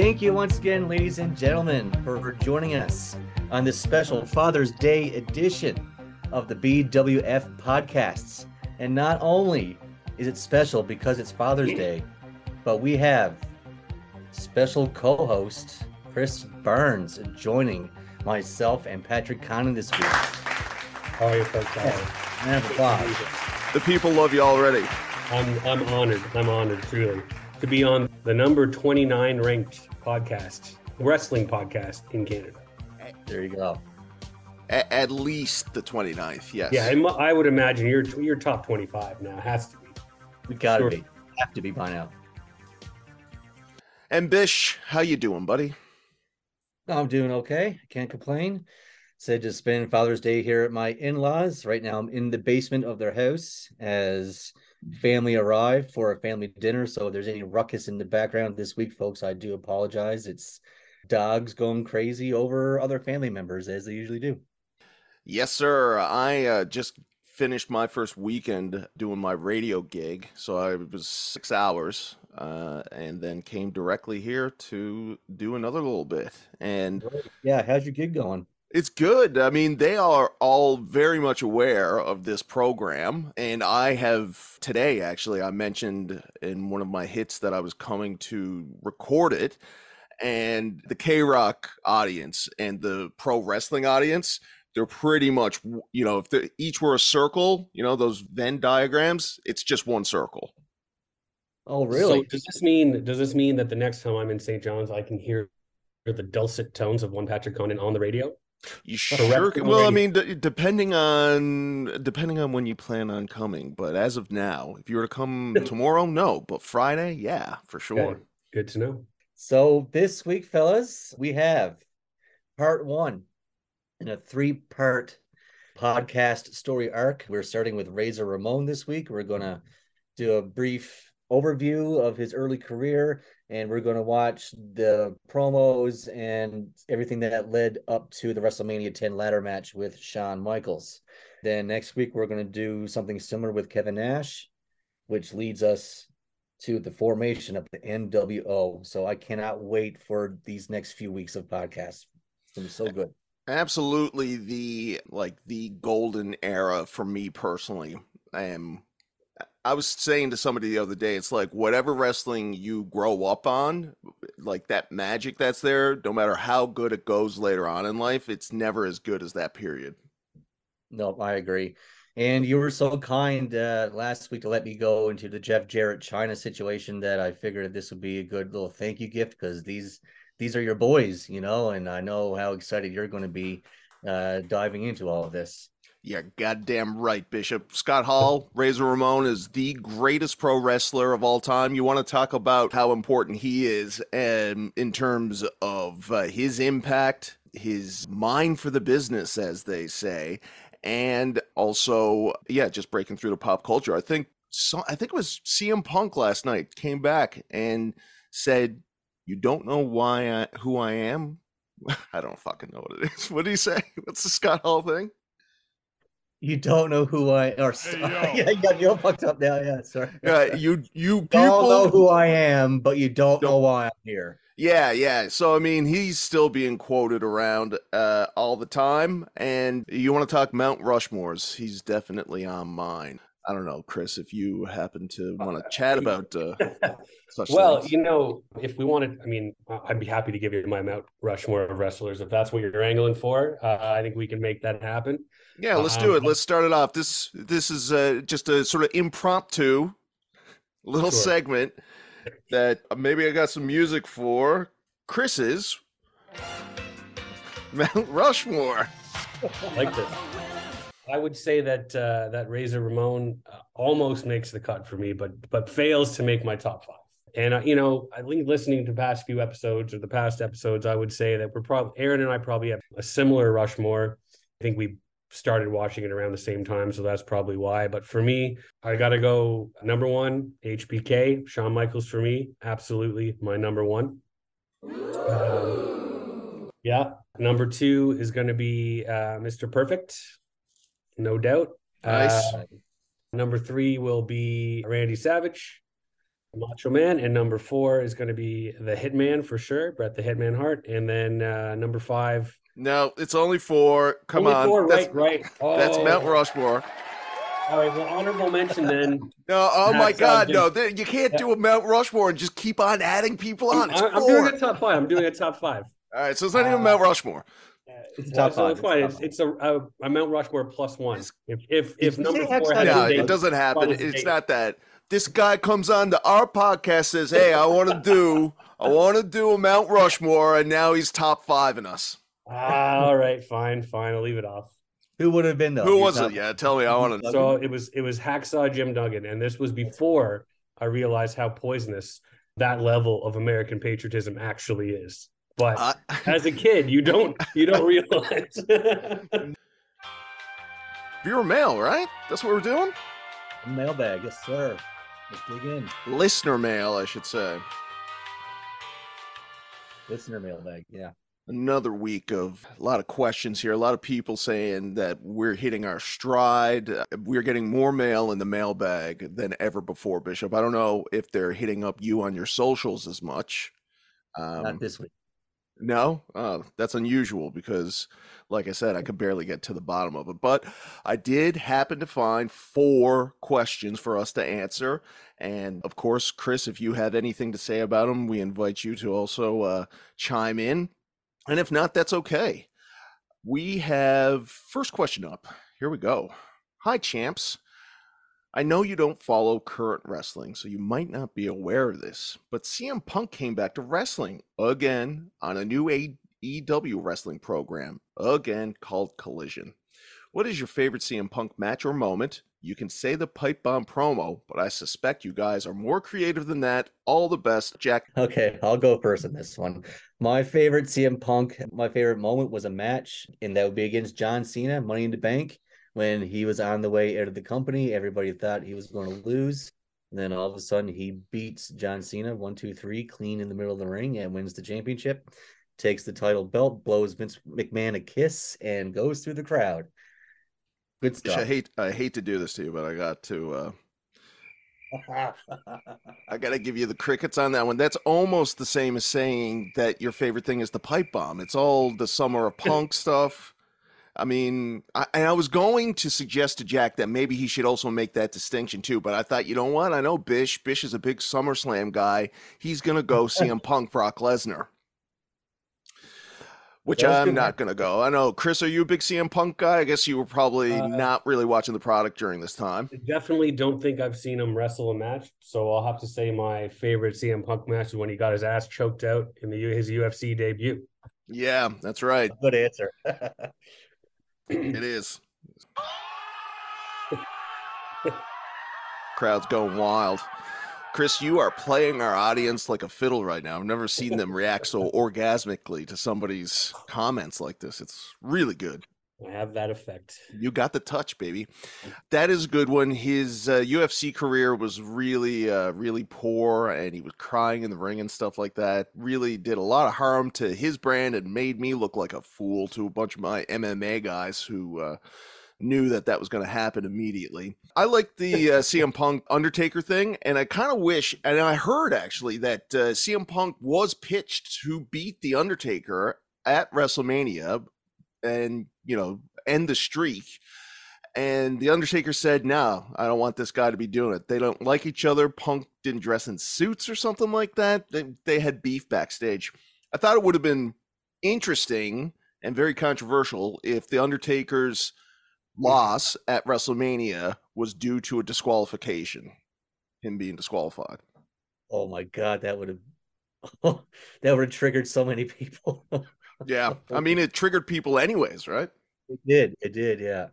Thank you once again, ladies and gentlemen, for joining us on this special Father's Day edition of the BWF podcasts. And not only is it special because it's Father's Day, but we have special co host Chris Barnes joining myself and Patrick Connon this week. How are you folks? Man of applause. The people love you already. I'm I'm honored. I'm honored truly to be on the number 29 ranked podcast, wrestling podcast in Canada. There you go. A- at least the 29th, yes. Yeah, I'm- I would imagine you're you're top 25 now. It Has to be. We gotta Sure. be. Have to be by now. And Bish, how you doing, buddy? I'm doing okay. Can't complain. Said just spend Father's Day here at my in-laws. Right now I'm in the basement of their house as family arrived for a family dinner. So if there's any ruckus in the background this week, folks, I do apologize. It's dogs going crazy over other family members as they usually do. Yes, sir. I uh, just finished my first weekend doing my radio gig, so I was six hours, uh, and then came directly here to do another little bit. And Yeah, how's your gig going? It's good. I mean, they are all very much aware of this program. And I have today, actually, I mentioned in one of my hits that I was coming to record it. And the K Rock audience and the pro wrestling audience, they're pretty much, you know, if each were a circle, you know, those Venn diagrams, it's just one circle. Oh, really? So does this mean does this mean that the next time I'm in St. John's, I can hear the dulcet tones of one Patrick Condon on the radio? You sure? can- Well, I mean, d- depending on depending on when you plan on coming, but as of now, if you were to come tomorrow, no, but Friday, yeah, for sure. Okay, Good to know. So this week, fellas, we have part one in a three-part podcast story arc. We're starting with Razor Ramon this week. We're gonna do a brief overview of his early career, and we're gonna watch the promos and everything that led up to the WrestleMania 10 ladder match with Shawn Michaels. Then next week we're gonna do something similar with Kevin Nash, which leads us to the formation of the NWO. So I cannot wait for these next few weeks of podcasts. It's so good. Absolutely, the like the golden era for me personally. Um, I was saying to somebody the other day, it's like whatever wrestling you grow up on, like that magic that's there, no matter how good it goes later on in life, it's never as good as that period. No, I agree. And you were so kind uh, last week to let me go into the Jeff Jarrett China situation that I figured this would be a good little thank you gift because these these are your boys, you know, and I know how excited you're going to be uh, diving into all of this. Yeah, goddamn right, Bishop. Scott Hall, Razor Ramon is the greatest pro wrestler of all time. You want to talk about how important he is um, in terms of uh, his impact, his mind for the business, as they say, and also, yeah, just breaking through to pop culture. I think so. I think it was CM Punk last night came back and said, "You don't know why I, who I am." I don't fucking know what it is. What did he say? What's the Scott Hall thing? You don't know who I or yeah, you got you fucked up now. Yeah, sorry. Yeah, you you You all know who I am, but you don't know Don't- why I'm here. Yeah, yeah. So I mean, he's still being quoted around uh, all the time. And you want to talk Mount Rushmores? He's definitely on mine. I don't know, Chris, if you happen to want to chat about uh, Well, things. you know, if we wanted, I mean, I'd be happy to give you my Mount Rushmore of wrestlers if that's what you're angling for. Uh, I think we can make that happen. yeah, let's do it. um, Let's start it off. This this is uh, just a sort of impromptu little Sure. segment that uh, maybe I got some music for. Chris's Mount Rushmore. I like this. I would say that uh, that Razor Ramon uh, almost makes the cut for me, but but fails to make my top five. And uh, you know, I think listening to past few episodes or the past episodes, I would say that we're probably Aaron and I probably have a similar Rushmore. I think we started watching it around the same time, so that's probably why. But for me, I got to go number one, HBK, Shawn Michaels for me, absolutely my number one. Um, yeah, number two is going to be uh, Mr. Perfect, no doubt. Nice. Uh, number three will be Randy Savage. Macho Man, and number four is going to be the Hitman for sure, Bret the Hitman Hart, and then uh, number five. No, it's only four. Come only on, four, that's, right, right. Oh. that's Mount Rushmore. All right, well, honorable mention then. No, oh my uh, God, no! th- You can't do a Mount Rushmore and just keep on adding people on. It's I- I'm doing a top five. I'm doing a top five. All right, so it's not even Uh, Mount Rushmore. It's Well, top so five. it's fine. top It's, it's a, a, a Mount Rushmore plus one. If if if you number four Hexagon? has No, it date, doesn't happen. Final It's date. not that. This guy comes on to our podcast, says, "Hey, I want to do, I want to do a Mount Rushmore," and now he's top five in us. Ah, all right, fine, fine. I'll leave it off. Who would have been though? Who Your was top- it? Yeah, tell me. I want to. So it was it was Hacksaw Jim Duggan, and this was before I realized how poisonous that level of American patriotism actually is. But Uh, as a kid, you don't you don't realize. viewer mail, right? That's what we're doing. Mailbag, yes, sir. Let's dig in. Listener mail, I should say. Listener mailbag, yeah. Another week of a lot of questions here. A lot of people saying that we're hitting our stride. Uh, We're getting more mail in the mailbag than ever before, Bishop. I don't know if they're hitting up you on your socials as much. Um, Not this week. No, oh, that's unusual because, like I said, I could barely get to the bottom of it. But I did happen to find four questions for us to answer. And of course, Chris, if you have anything to say about them, we invite you to also uh, chime in. And if not, that's okay. We have first question up. Here we go. Hi, champs. I know you don't follow current wrestling, so you might not be aware of this, but CM Punk came back to wrestling again on a new AEW wrestling program, again called Collision. What is your favorite CM Punk match or moment? You can say the pipe bomb promo, but I suspect you guys are more creative than that. All the best, Jack. Okay, I'll go first in this one. My favorite CM Punk, my favorite moment was a match, and that would be against John Cena, Money in the Bank, when he was on the way out of the company. Everybody thought he was going to lose. And then all of a sudden, he beats John Cena one, two, three, clean in the middle of the ring and wins the championship, takes the title belt, blows Vince McMahon a kiss, and goes through the crowd. Good stuff. I hate I hate to do this to you, but I got to uh I got to give you the crickets on that one. That's almost the same as saying that your favorite thing is the pipe bomb. It's all the summer of punk stuff. I mean, I, and I was going to suggest to Jack that maybe he should also make that distinction too, but I thought, you know what? I know Bish. Bish is a big SummerSlam guy. He's gonna go CM Punk, Brock Lesnar, which That was I'm good. not gonna go. I know, Chris. Are you a big CM Punk guy? I guess you were probably Uh, not really watching the product during this time. I definitely don't think I've seen him wrestle a match, so I'll have to say my favorite CM Punk match is when he got his ass choked out in the his UFC debut. Yeah, that's right. Good answer. It is. Crowd's going wild. Chris, you are playing our audience like a fiddle right now. I've never seen them react so orgasmically to somebody's comments like this. It's really good. I have that effect. You got the touch, baby. That is a good one. His uh, UFC career was really, uh, really poor, and he was crying in the ring and stuff like that. Really did a lot of harm to his brand and made me look like a fool to a bunch of my MMA guys who uh, knew that that was going to happen immediately. I like the uh, CM Punk Undertaker thing, and I kind of wish, and I heard actually that uh, CM Punk was pitched to beat the Undertaker at WrestleMania, and you know end the streak. And the Undertaker said, "No, I don't want this guy to be doing it. They don't like each other. Punk didn't dress in suits or something like that. They, they had beef backstage. I thought it would have been interesting and very controversial if the Undertaker's loss at WrestleMania was due to a disqualification, him being disqualified. oh my god, that would have that would have triggered so many people. Yeah, I mean it triggered people anyways, right? It did. It did. Yeah.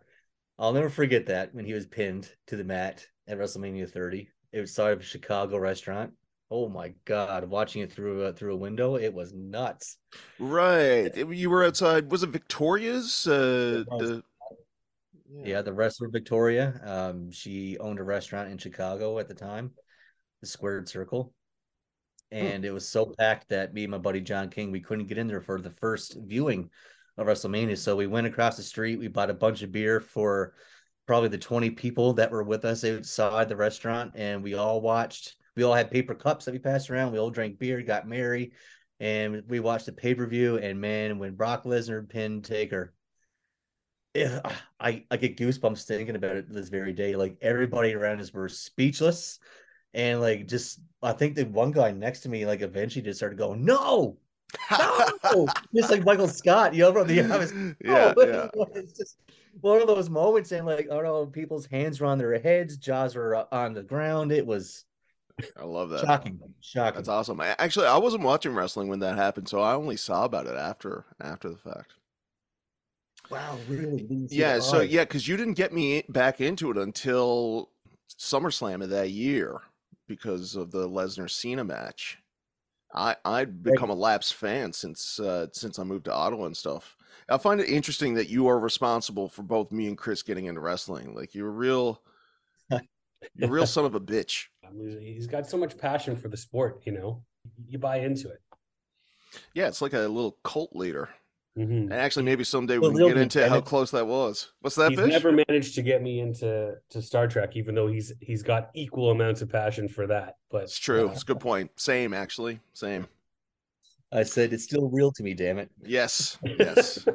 I'll never forget that when he was pinned to the mat at WrestleMania 30. It was sort of a Chicago restaurant. Oh my God. Watching it through a, through a window, it was nuts. Right. You were outside. Was it Victoria's? Uh, It was. the, Yeah. The wrestler Victoria, um, she owned a restaurant in Chicago at the time, the Squared Circle. And it was so packed that me and my buddy John King, we couldn't get in there for the first viewing of WrestleMania. So we went across the street. We bought a bunch of beer for probably the 20 people that were with us outside the restaurant. And we all watched we all had paper cups that we passed around. We all drank beer, got merry, and we watched the pay per view. And man, when Brock Lesnar pinned Taker, yeah, I I get goosebumps thinking about it this very day. Like everybody around us were speechless, and like just I think the one guy next to me like eventually just started going, "No, no!" just like Michael Scott, you know, from the office. Yeah, No. yeah. It's just one of those moments, and like don't know, people's hands were on their heads, jaws were uh, on the ground. It was I love that. shocking, shocking. That's awesome. I, actually, I wasn't watching wrestling when that happened, so I only saw about it after after the fact. Wow, really? You didn't see Yeah, so yeah, because you didn't get me back into it until SummerSlam of that year because of the Lesnar Cena match. I I'd become a Laps fan since uh, since I moved to Ottawa and stuff. I find it interesting that you are responsible for both me and Chris getting into wrestling. Like you're a real, you're a real son of a bitch. He's got so much passion for the sport, you know. You buy into it. Yeah, it's like a little cult leader. Mhm. And actually, maybe someday we Well, can get into how close that was. What's that, He's bitch? never managed to get me into to Star Trek, even though he's he's got equal amounts of passion for that. But It's true. It's a good point. Same, actually. Same. I said it's still real to me. Damn it. Yes. Yes.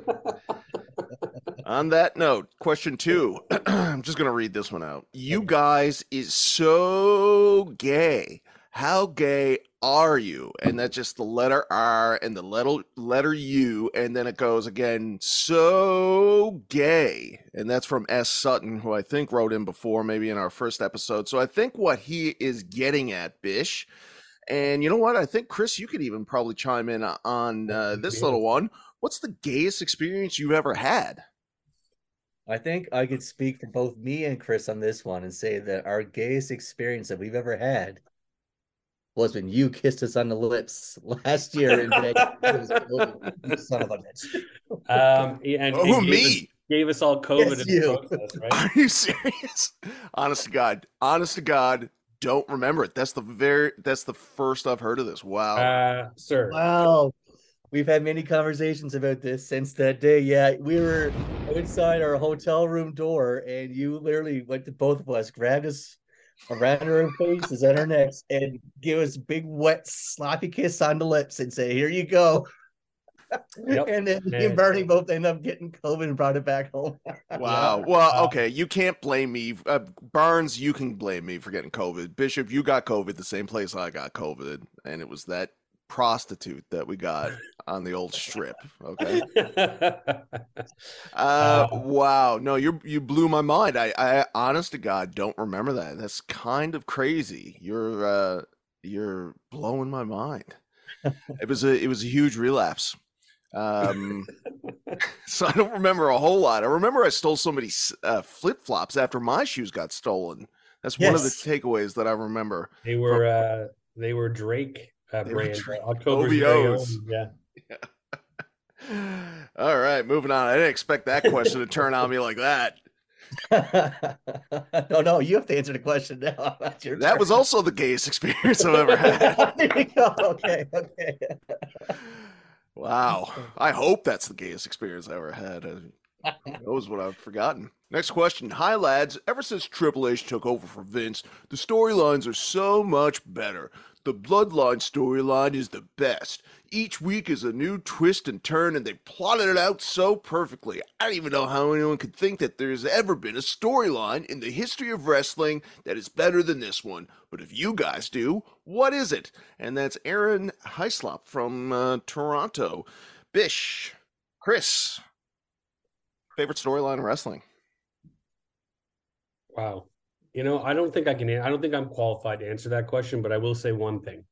On that note, question two. I'm just gonna read this one out. You guys is so gay. How gay are you? And that's just the letter R and the letter letter U, and then it goes again. So gay, and that's from S Sutton, who I think wrote in before, maybe in our first episode. So I think what he is getting at, Bish, and you know what? I think Chris, you could even probably chime in on uh, this little one. What's the gayest experience you've ever had? I think I could speak for both me and Chris on this one and say that our gayest experience that we've ever had was when you kissed us on the lips last year in Vegas. It was COVID, son of a bitch. um, and Oh, and gave me? Us, gave us all COVID Yes, in the you. process, right? Are you serious? Honest to God. Honest to God. Don't remember it. That's the very. That's the first I've heard of this. Wow. Uh, sir. Wow. We've had many conversations about this since that day. Yeah, we were outside our hotel room door, and you literally went to both of us, grabbed us around our faces and our necks, and give us big, wet, sloppy kiss on the lips and say, Here you go. Yep. And then me And- and Bernie both ended up getting COVID and brought it back home. Wow. Well, okay. You can't blame me. Uh, Barnes, you can blame me for getting COVID. Bishop, you got COVID the same place I got COVID, and it was that prostitute that we got on the old strip. Okay. Uh, wow. No, you you blew my mind. I, I honest to God don't remember that. That's kind of crazy. You're uh you're blowing my mind. It was a it was a huge relapse. Um so I don't remember a whole lot. I remember I stole somebody's uh, flip-flops after my shoes got stolen. That's one of the takeaways that I remember. they were uh, they were Drake uh, They were brand. Drake. October's very own, OVOs. Yeah. All right, moving on. I didn't expect that question to turn on me like that. no, no, you have to answer the question now. That's your That was also the gayest experience I've ever had. there you go. Okay, okay. Wow. I hope that's the gayest experience I ever had. Uh, Who knows what I've forgotten. Next question. Hi, lads. Ever since Triple H took over for Vince, the storylines are so much better. The Bloodline storyline is the best. Each week is a new twist and turn, and they plotted it out so perfectly. I don't even know how anyone could think that there's ever been a storyline in the history of wrestling that is better than this one. But if you guys do, what is it? And that's Aaron Heislop from uh, Toronto. Bish, Chris, favorite storyline in wrestling? Wow. You know, I don't think I can. I don't think I'm qualified to answer that question, but I will say one thing.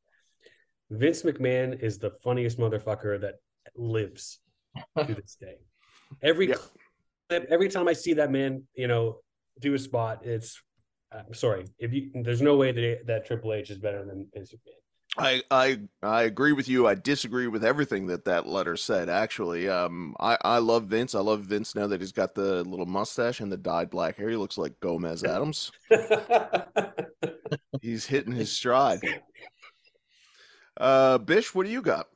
Vince McMahon is the funniest motherfucker that lives to this day. Every Yep. clip, every time I see that man, you know, do a spot, it's. I'm sorry. If you, there's no way that that Triple H is better than Vince McMahon. I, I I agree with you. I disagree with everything that that letter said. Actually, um, I I love Vince. I love Vince now that he's got the little mustache and the dyed black hair. He looks like Gomez Addams. He's hitting his stride. Uh, Bish, what do you got?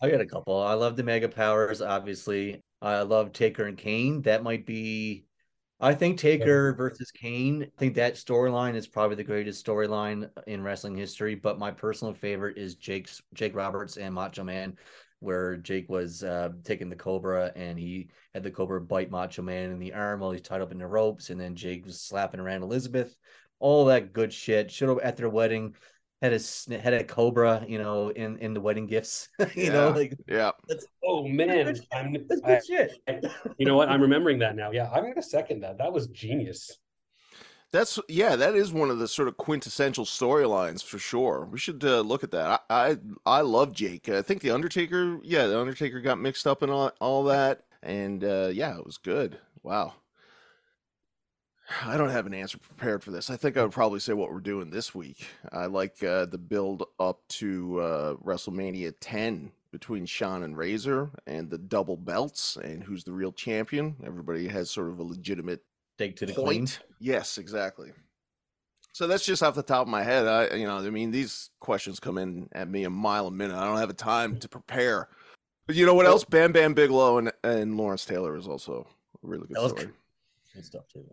I got a couple. I love the Mega Powers, obviously. I love Taker and Kane. That might be I think Taker versus Kane. I think that storyline is probably the greatest storyline in wrestling history. But my personal favorite is Jake's Jake Roberts and Macho Man, where Jake was uh, taking the Cobra and he had the Cobra bite Macho Man in the arm while he's tied up in the ropes, and then Jake was slapping around Elizabeth. All that good shit. Should have at their wedding had a had a cobra, you know, in in the wedding gifts. you yeah. know, like yeah. That's, oh man, that's I'm, that's good I, shit. you know what? I'm remembering that now. Yeah, I'm gonna second that. That was genius. That's yeah, that is one of the sort of quintessential storylines for sure. We should uh, look at that. I, I I love Jake. I think the Undertaker, yeah, the Undertaker got mixed up in all, all that, and uh, yeah, it was good. Wow. I don't have an answer prepared for this. I think I would probably say what we're doing this week. I like uh, the build up to uh, WrestleMania 10 between Shawn and Razor and the double belts and who's the real champion. Everybody has sort of a legitimate Take to the point. clean. Yes, exactly. So that's just off the top of my head. I, you know, I mean, these questions come in at me a mile a minute. I don't have a time to prepare. But you know what else? Bam Bam Bigelow and, and Lawrence Taylor is also a really good That was story. Good stuff too.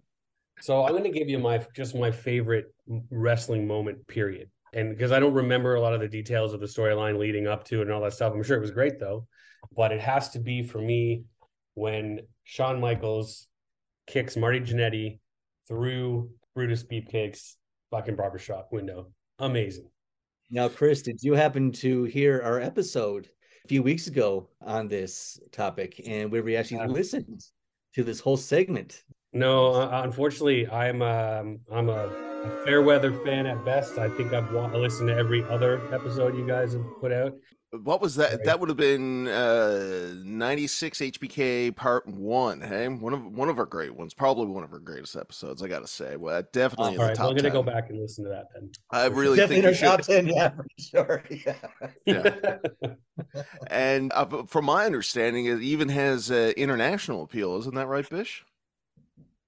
So I'm going to give you my just my favorite wrestling moment, period. And because I don't remember a lot of the details of the storyline leading up to it and all that stuff, I'm sure it was great though. But it has to be for me when Shawn Michaels kicks Marty Jannetty through Brutus Beefcake's fucking barbershop window. Amazing. Now, Chris, did you happen to hear our episode a few weeks ago on this topic, and where we actually listened to this whole segment? No, uh, unfortunately, I'm um, I'm a, a fair weather fan at best. I think I've wa- listened to every other episode you guys have put out. What was that? Right. That would have been uh, 96 HBK Part One. Hey, one of one of our great ones. Probably one of our greatest episodes. I gotta say. Well, definitely in All the right, top we're gonna 10. go back and listen to that then. I really Definitely think you our top ten, yeah, for sure. Yeah. Yeah. And uh, from my understanding, it even has uh, international appeal. Isn't that right, Bish?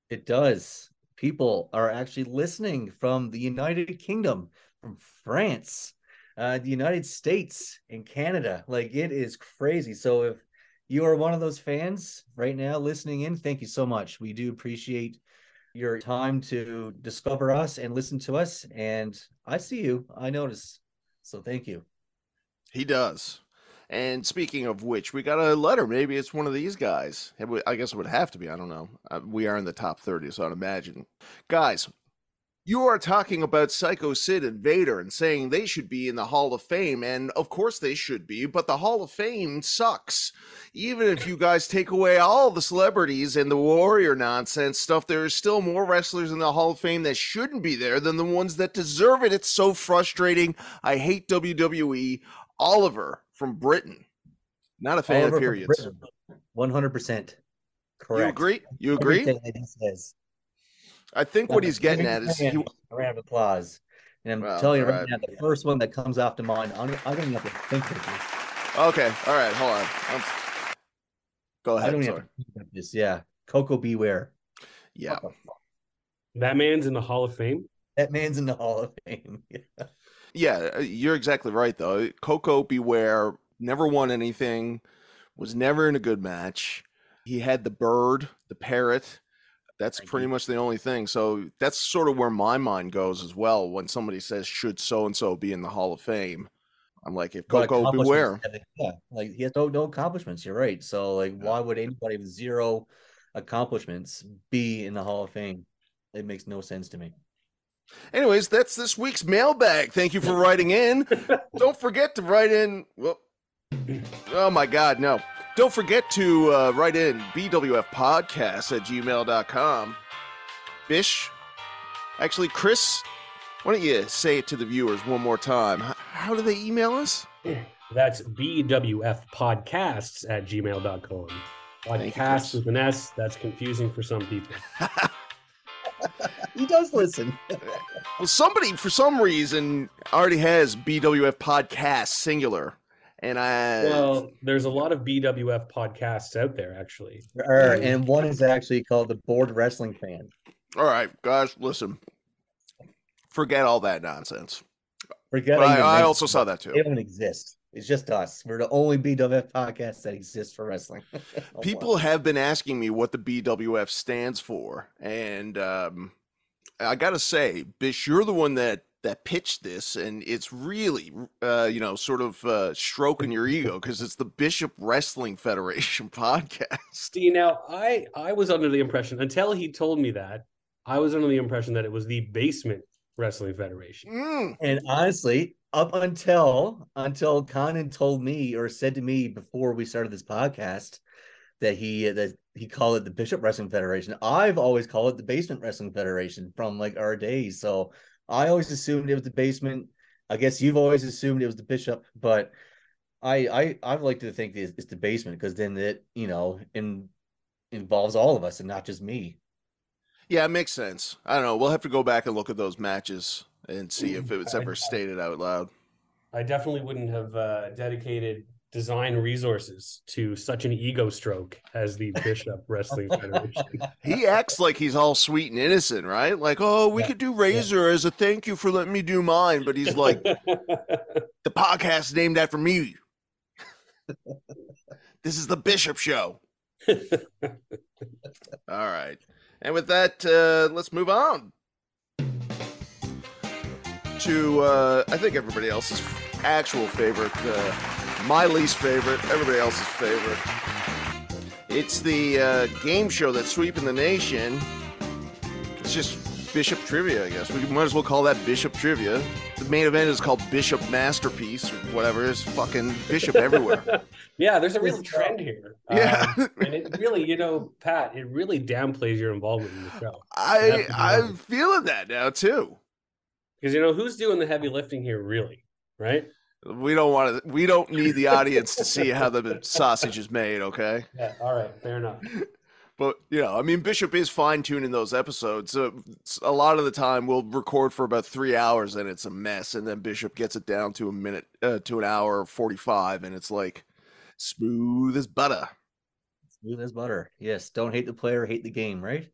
It does. People are actually listening from the United Kingdom, from France, uh, the United States, and Canada. Like it is crazy. So if you are one of those fans right now listening in, thank you so much. We do appreciate your time to discover us and listen to us. And I see you. I notice. So thank you. He does. And speaking of which, we got a letter. Maybe it's one of these guys. I guess it would have to be. I don't know. Uh, we are in the top 30, so I'd imagine. Guys, you are talking about Psycho Sid and Vader and saying they should be in the Hall of Fame. And of course they should be, but the Hall of Fame sucks. Even if you guys take away all the celebrities and the warrior nonsense stuff, there is still more wrestlers in the Hall of Fame that shouldn't be there than the ones that deserve it. It's so frustrating. I hate WWE. Oliver from Britain. Not a fan Oliver of periods. 100% correct. You agree? You agree? Everything that he says. I think what he's getting at is he, a round of applause. And I'm Well, telling you right alright. now, the first one that comes off to mind, I don't, I don't even have to think of this. okay. All right, hold on. I'm- Go I ahead. don't even Sorry. have to think of this. Yeah. Koko B. Ware. Yeah. What the fuck? That man's in the Hall of Fame. That man's in the Hall of Fame. Yeah. Yeah, uh, you're exactly right though. Koko B. Ware never won anything, was never in a good match. He had the bird, the parrot. That's Thank pretty you. much the only thing. So that's sort of where my mind goes as well when somebody says should so and so be in the Hall of Fame. I'm like if Koko B. Ware. Yeah. Like he has no, no accomplishments. You're right. So like Yeah. why would anybody with zero accomplishments be in the Hall of Fame? It makes no sense to me. Anyways, that's this week's mailbag. Thank you for writing in. Don't forget to write in. Well, oh my God, no. Don't forget to uh, write in bwfpodcast at gmail.com. Bish, actually, Chris, why don't you say it to the viewers one more time? How do they email us? That's BWF podcasts at gmail.com. Podcast with an S, that's confusing for some people. He does listen. Well, somebody, for some reason, already has BWF Podcast singular. And I. Well, there's a lot of BWF podcasts out there, actually. There are, and one is actually called the Board Wrestling Fan. all right, guys, listen. Forget all that nonsense. Forget I I, even I mentioned also saw that too. They don't exist. It's just us. We're the only BWF podcast that exists for wrestling. oh, People wow. have been asking me what the BWF stands for, and um, I gotta say, Bish, you're the one that that pitched this, and it's really, uh, you know, sort of uh, stroking your ego because it's the Bishop Wrestling Federation podcast. See, now I I was under the impression until he told me that I was under the impression that it was the Basement Wrestling Federation. Mm. And honestly, up until until Conan told me or said to me before we started this podcast that he that he called it the Bishop Wrestling Federation. I've always called it the Basement Wrestling Federation from like our days. So I always assumed it was the basement. I guess you've always assumed it was the bishop, but I I I've liked to think it's, it's the basement because then it you know in involves all of us and not just me. Yeah, it makes sense. I don't know. We'll have to go back and look at those matches and see if it was ever stated out loud. I definitely wouldn't have uh, dedicated design resources to such an ego stroke as the Bishop Wrestling Federation. he acts like he's all sweet and innocent, right? Like, oh, we yeah. could do Razor yeah. as a thank you for letting me do mine, but he's like, the podcast named after me. this is the Bishop Show. all right, and with that, uh, let's move on to uh, I think everybody else's actual favorite. Uh, my least favorite, everybody else's favorite. It's the uh, game show that's sweeping the nation. It's just Bishop Trivia, I guess. We might as well call that Bishop Trivia. The main event is called Bishop Masterpiece or whatever. It's fucking Bishop everywhere. yeah, there's a real trend here. Yeah. Um, and it really, you know, Pat, it really downplays your involvement in the show. I I'm feeling that now too. Because you know who's doing the heavy lifting here, really, right? We don't want to. We don't need the audience to see how the sausage is made. Okay. Yeah. All right. Fair enough. But you know, I mean, Bishop is fine tuning those episodes. So a lot of the time, we'll record for about three hours, and it's a mess. And then Bishop gets it down to a minute, uh, to an hour forty-five, and it's like smooth as butter. Smooth as butter. Yes. Don't hate the player, hate the game. Right.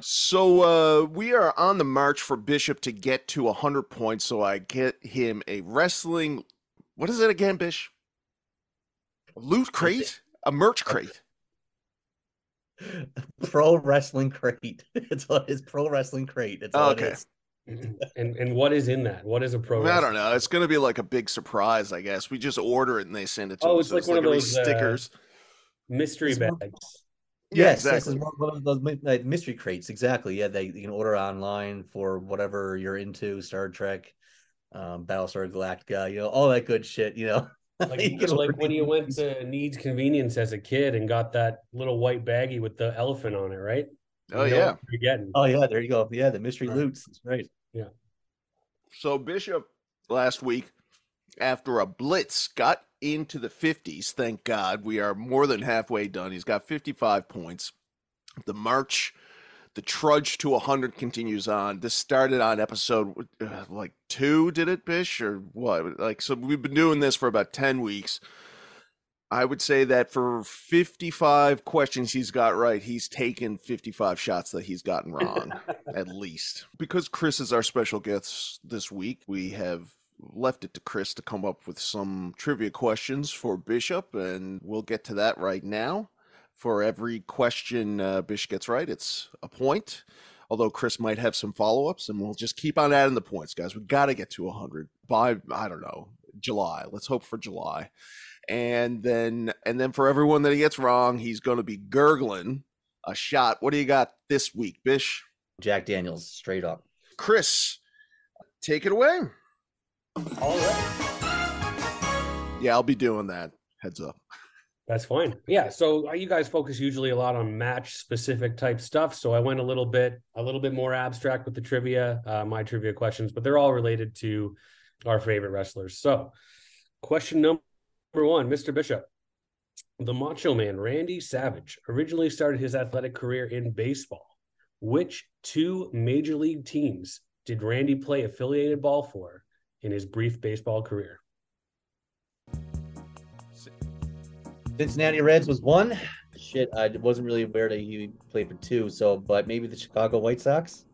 So uh, we are on the march for Bishop to get to 100 points. So I get him a wrestling. What is it again, Bish? Loot crate? A merch crate. Pro wrestling crate. It's his pro wrestling crate. It's all okay. and and what is in that? What is a pro? I don't know. It's going to be like a big surprise, I guess. We just order it and they send it to oh, us. it's like one of those stickers, uh, mystery it's bags. Yeah, yes, exactly. yes, one of those mystery crates. Exactly. Yeah, they you can order online for whatever you're into, Star Trek, um, Battlestar Galactica, you know, all that good shit. You know, like, you like when you went to Needs Convenience as a kid and got that little white baggie with the elephant on it, right? Oh you yeah, you're getting. Oh yeah, there you go. Yeah, the mystery right. loots. That's right. Yeah. So Bishop last week, after a blitz, got into the 50s. Thank God. We are more than halfway done. He's got 55 points. The march, the trudge to 100 continues on. This started on episode uh, like two, did it, Bish? Or what? Like, so we've been doing this for about 10 weeks. I would say that for 55 questions he's got right, he's taken 55 shots that he's gotten wrong, at least. Because Chris is our special guest this week, we have left it to Chris to come up with some trivia questions for Bishop, and we'll get to that right now. For every question uh, Bishop gets right, it's a point. Although Chris might have some follow ups, and we'll just keep on adding the points, guys. We got to get to 100 by, I don't know, July. Let's hope for July. And then, and then for everyone that he gets wrong, he's going to be gurgling a shot. What do you got this week, Bish? Jack Daniels, straight up. Chris, take it away. All right. Yeah, I'll be doing that. Heads up. That's fine. Yeah. So uh, you guys focus usually a lot on match specific type stuff. So I went a little bit, a little bit more abstract with the trivia, uh, my trivia questions, but they're all related to our favorite wrestlers. So question number one, Mr. Bishop. The Macho Man Randy Savage originally started his athletic career in baseball. Which two major league teams did Randy play affiliated ball for in his brief baseball career. Cincinnati Reds was one. Shit, I wasn't really aware that he played for two. So, but maybe the Chicago White Sox.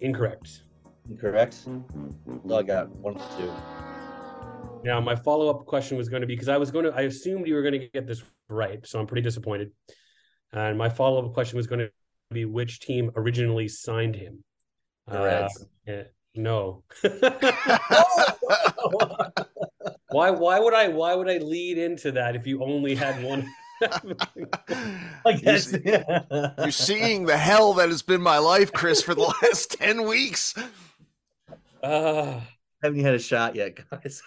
Incorrect. Incorrect. Oh, I got one two. Now, my follow up question was going to be because I was going to, I assumed you were going to get this right, so I'm pretty disappointed. And my follow up question was going to be which team originally signed him. The Reds. Uh, no. why? Why would I? Why would I lead into that if you only had one? I guess. You're seeing the hell that has been my life, Chris, for the last 10 weeks. Uh, Haven't you had a shot yet, guys?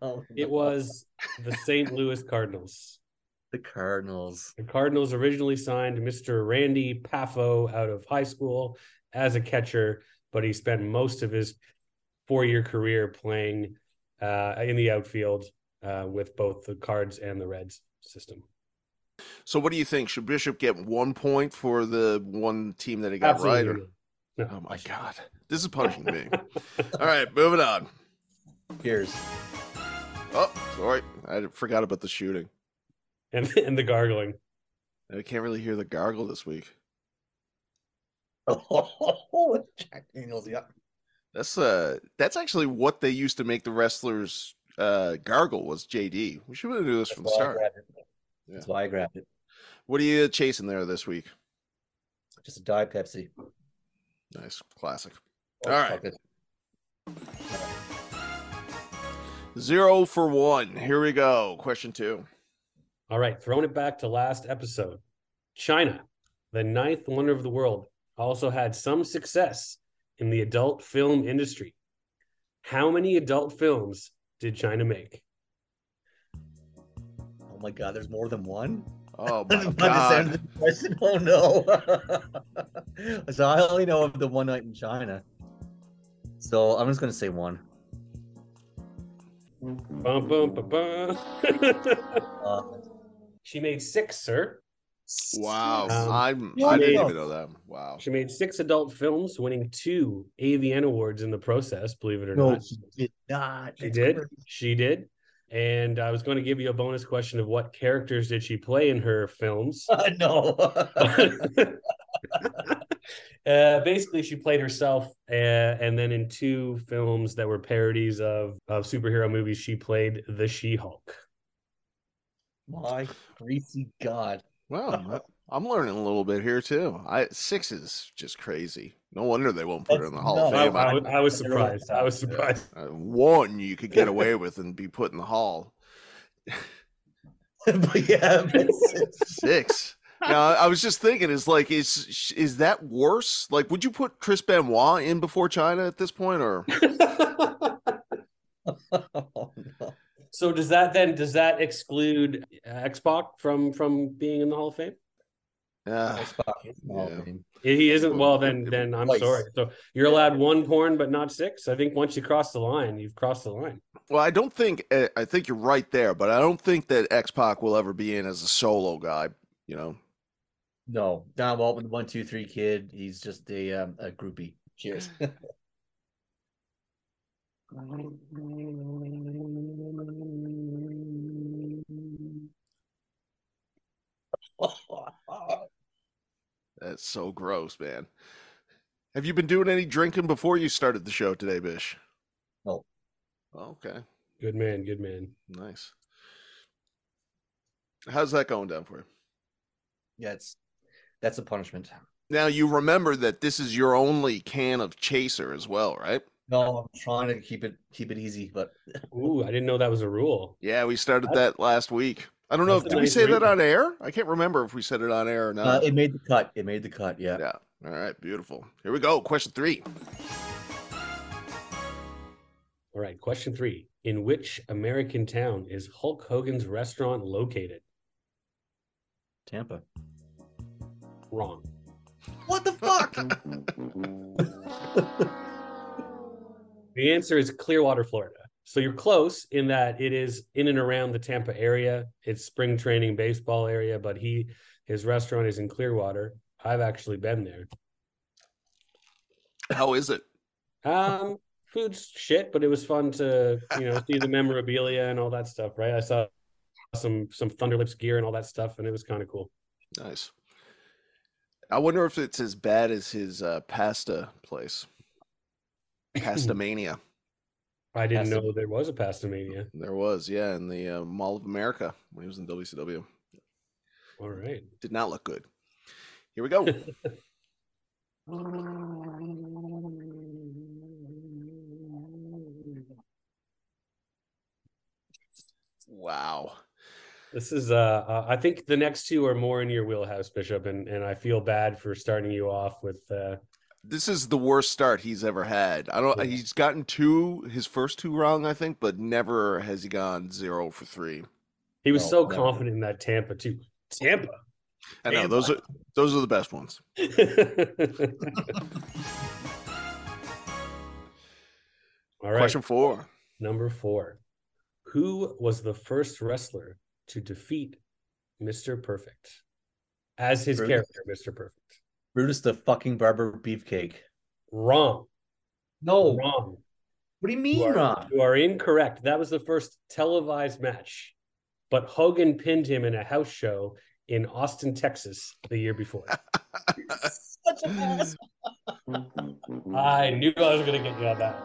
Oh, it no. was the St. Louis Cardinals. the Cardinals. The Cardinals originally signed Mr. Randy Poffo out of high school as a catcher, but he spent most of his four-year career playing uh, in the outfield uh, with both the Cards and the Reds system. So, what do you think? Should Bishop get one point for the one team that he got right? Or... No. Oh my God. This is punishing me. All right, moving on. Cheers. Oh, sorry. I forgot about the shooting. And and the gargling. I can't really hear the gargle this week. Oh, Jack Daniels. Yeah. That's uh that's actually what they used to make the wrestlers uh gargle was JD. We should have do this from the That's why I start. grabbed it. That's why I grabbed it. What are you chasing there this week? Just a Diet Pepsi. Nice. Classic. Oh, All right. it. Zero for one. Here we go. Question two. All right, throwing it back to last episode. China, the ninth wonder of the world, also had some success in the adult film industry. How many adult films did China make? Oh my God, there's more than one? Oh That's my about to sound god. Oh no. so I only know of the one night in China. So I'm just gonna say one. Bum, bum, bum, bum. Uh, she made six, sir. Wow. Um, I'm yeah, I didn't yeah. even know that. Wow. She made six adult films, winning two AVN awards in the process, believe it or no, not. she did not. She did. She did. And I was going to give you a bonus question of what characters did she play in her films? no. uh, basically, she played herself, uh, and then in two films that were parodies of of superhero movies, she played the She Hulk. My greasy God. Well, I'm learning a little bit here too. I six is just crazy. No wonder they won't put it in the Hall No, I, Fame. I I- was- I was surprised. I was surprised. uh, one you could get away with and be put in the Hall. but yeah, it's- Six. Now I was just thinking, is like, is is that worse? Like, would you put Chris Benoit in before China at this point, or oh, no. So does that then does that exclude X Pac from from being in the Hall of Fame? uh, Xbox is in the Hall of Yeah. Fame. He isn't. Well, then then I'm Twice. sorry. So you're allowed one porn, but not six. I think once you cross the line, you've crossed the line. well, I don't think uh, I think you're right there, but I don't think that X Pac will ever be in as a solo guy. You know, No, Don Waltman, one, two, three kid. He's just a um, a groupie. Cheers. that's so gross, man. Have you been doing any drinking before you started the show today, Bish? No. Okay, Good man. Good man. nice. How's that going down for you? yeah, it's that's a punishment. Now you remember that this is your only can of chaser as well, right? No, I'm trying to keep it keep it easy, but Ooh, I didn't know that was a rule. Yeah, we started that last week. I don't know if That's a did we say that on air? I can't remember if we said it on air or uh, not. it made the cut. It made the cut. Yeah. yeah. All right, beautiful. Here we go. Question three. All right. Question three: In which American town is Hulk Hogan's restaurant located? Tampa. Wrong. What the fuck? The answer is Clearwater, Florida. So you're close in that it is in and around the Tampa area. It's spring training baseball area, but he his restaurant is in Clearwater. I've actually been there. How is it? Um, food's shit, but it was fun to you know see the memorabilia and all that stuff. Right, I saw some some Thunderlips gear and all that stuff, and it was kind of cool. Nice. I wonder if it's as bad as his uh, pasta place. Pasta Mania. I didn't Pasta- know there was a Pastamania. There was, yeah, in the uh, Mall of America when he was in WCW. All right. Did not look good. Here we go. wow. This is uh, uh I think the next two are more in your wheelhouse, Bishop, and and I feel bad for starting you off with uh This is the worst start he's ever had. I don't. Yeah. He's gotten two, his first two wrong, I think, but never has he gone zero for three. he was No, so never. confident in that Tampa too. Tampa. I know Damn. those are those are the best ones. All right. Question four. Number four. Who was the first wrestler to defeat Mr. Perfect as his Bruce. character, Mr. Perfect? Brutus the fucking barber beefcake. Wrong. No. Wrong. What do you You mean, are, Ron? you are incorrect. That was the first televised match, but Hogan pinned him in a house show in Austin, Texas, the year before. Such a ass. I knew I was going to get you on that.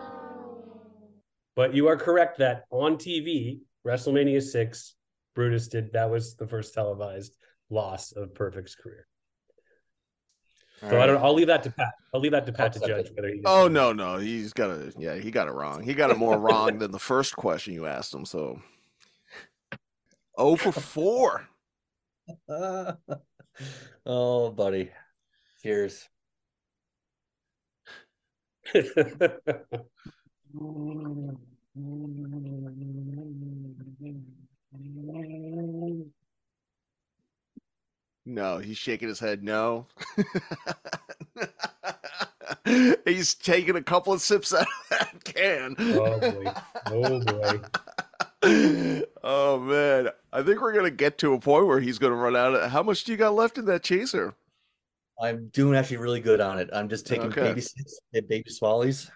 But you are correct that on TV, WrestleMania 6, Brutus did that was the first televised loss of Perfect's career. So I don't I'll leave that to Pat. I'll leave that to Pat to I'll judge second. whether he Oh no, no, he's got it. Yeah, he got it wrong. He got it more wrong than the first question you asked him. So, oh for four. oh, buddy. Cheers. No, he's shaking his head. No. he's taking a couple of sips out of that can. oh boy. Oh boy. oh man, I think we're gonna get to a point where he's gonna run out of. How much do you got left in that chaser? I'm doing actually really good on it. I'm just taking Okay. baby sips and baby swallies.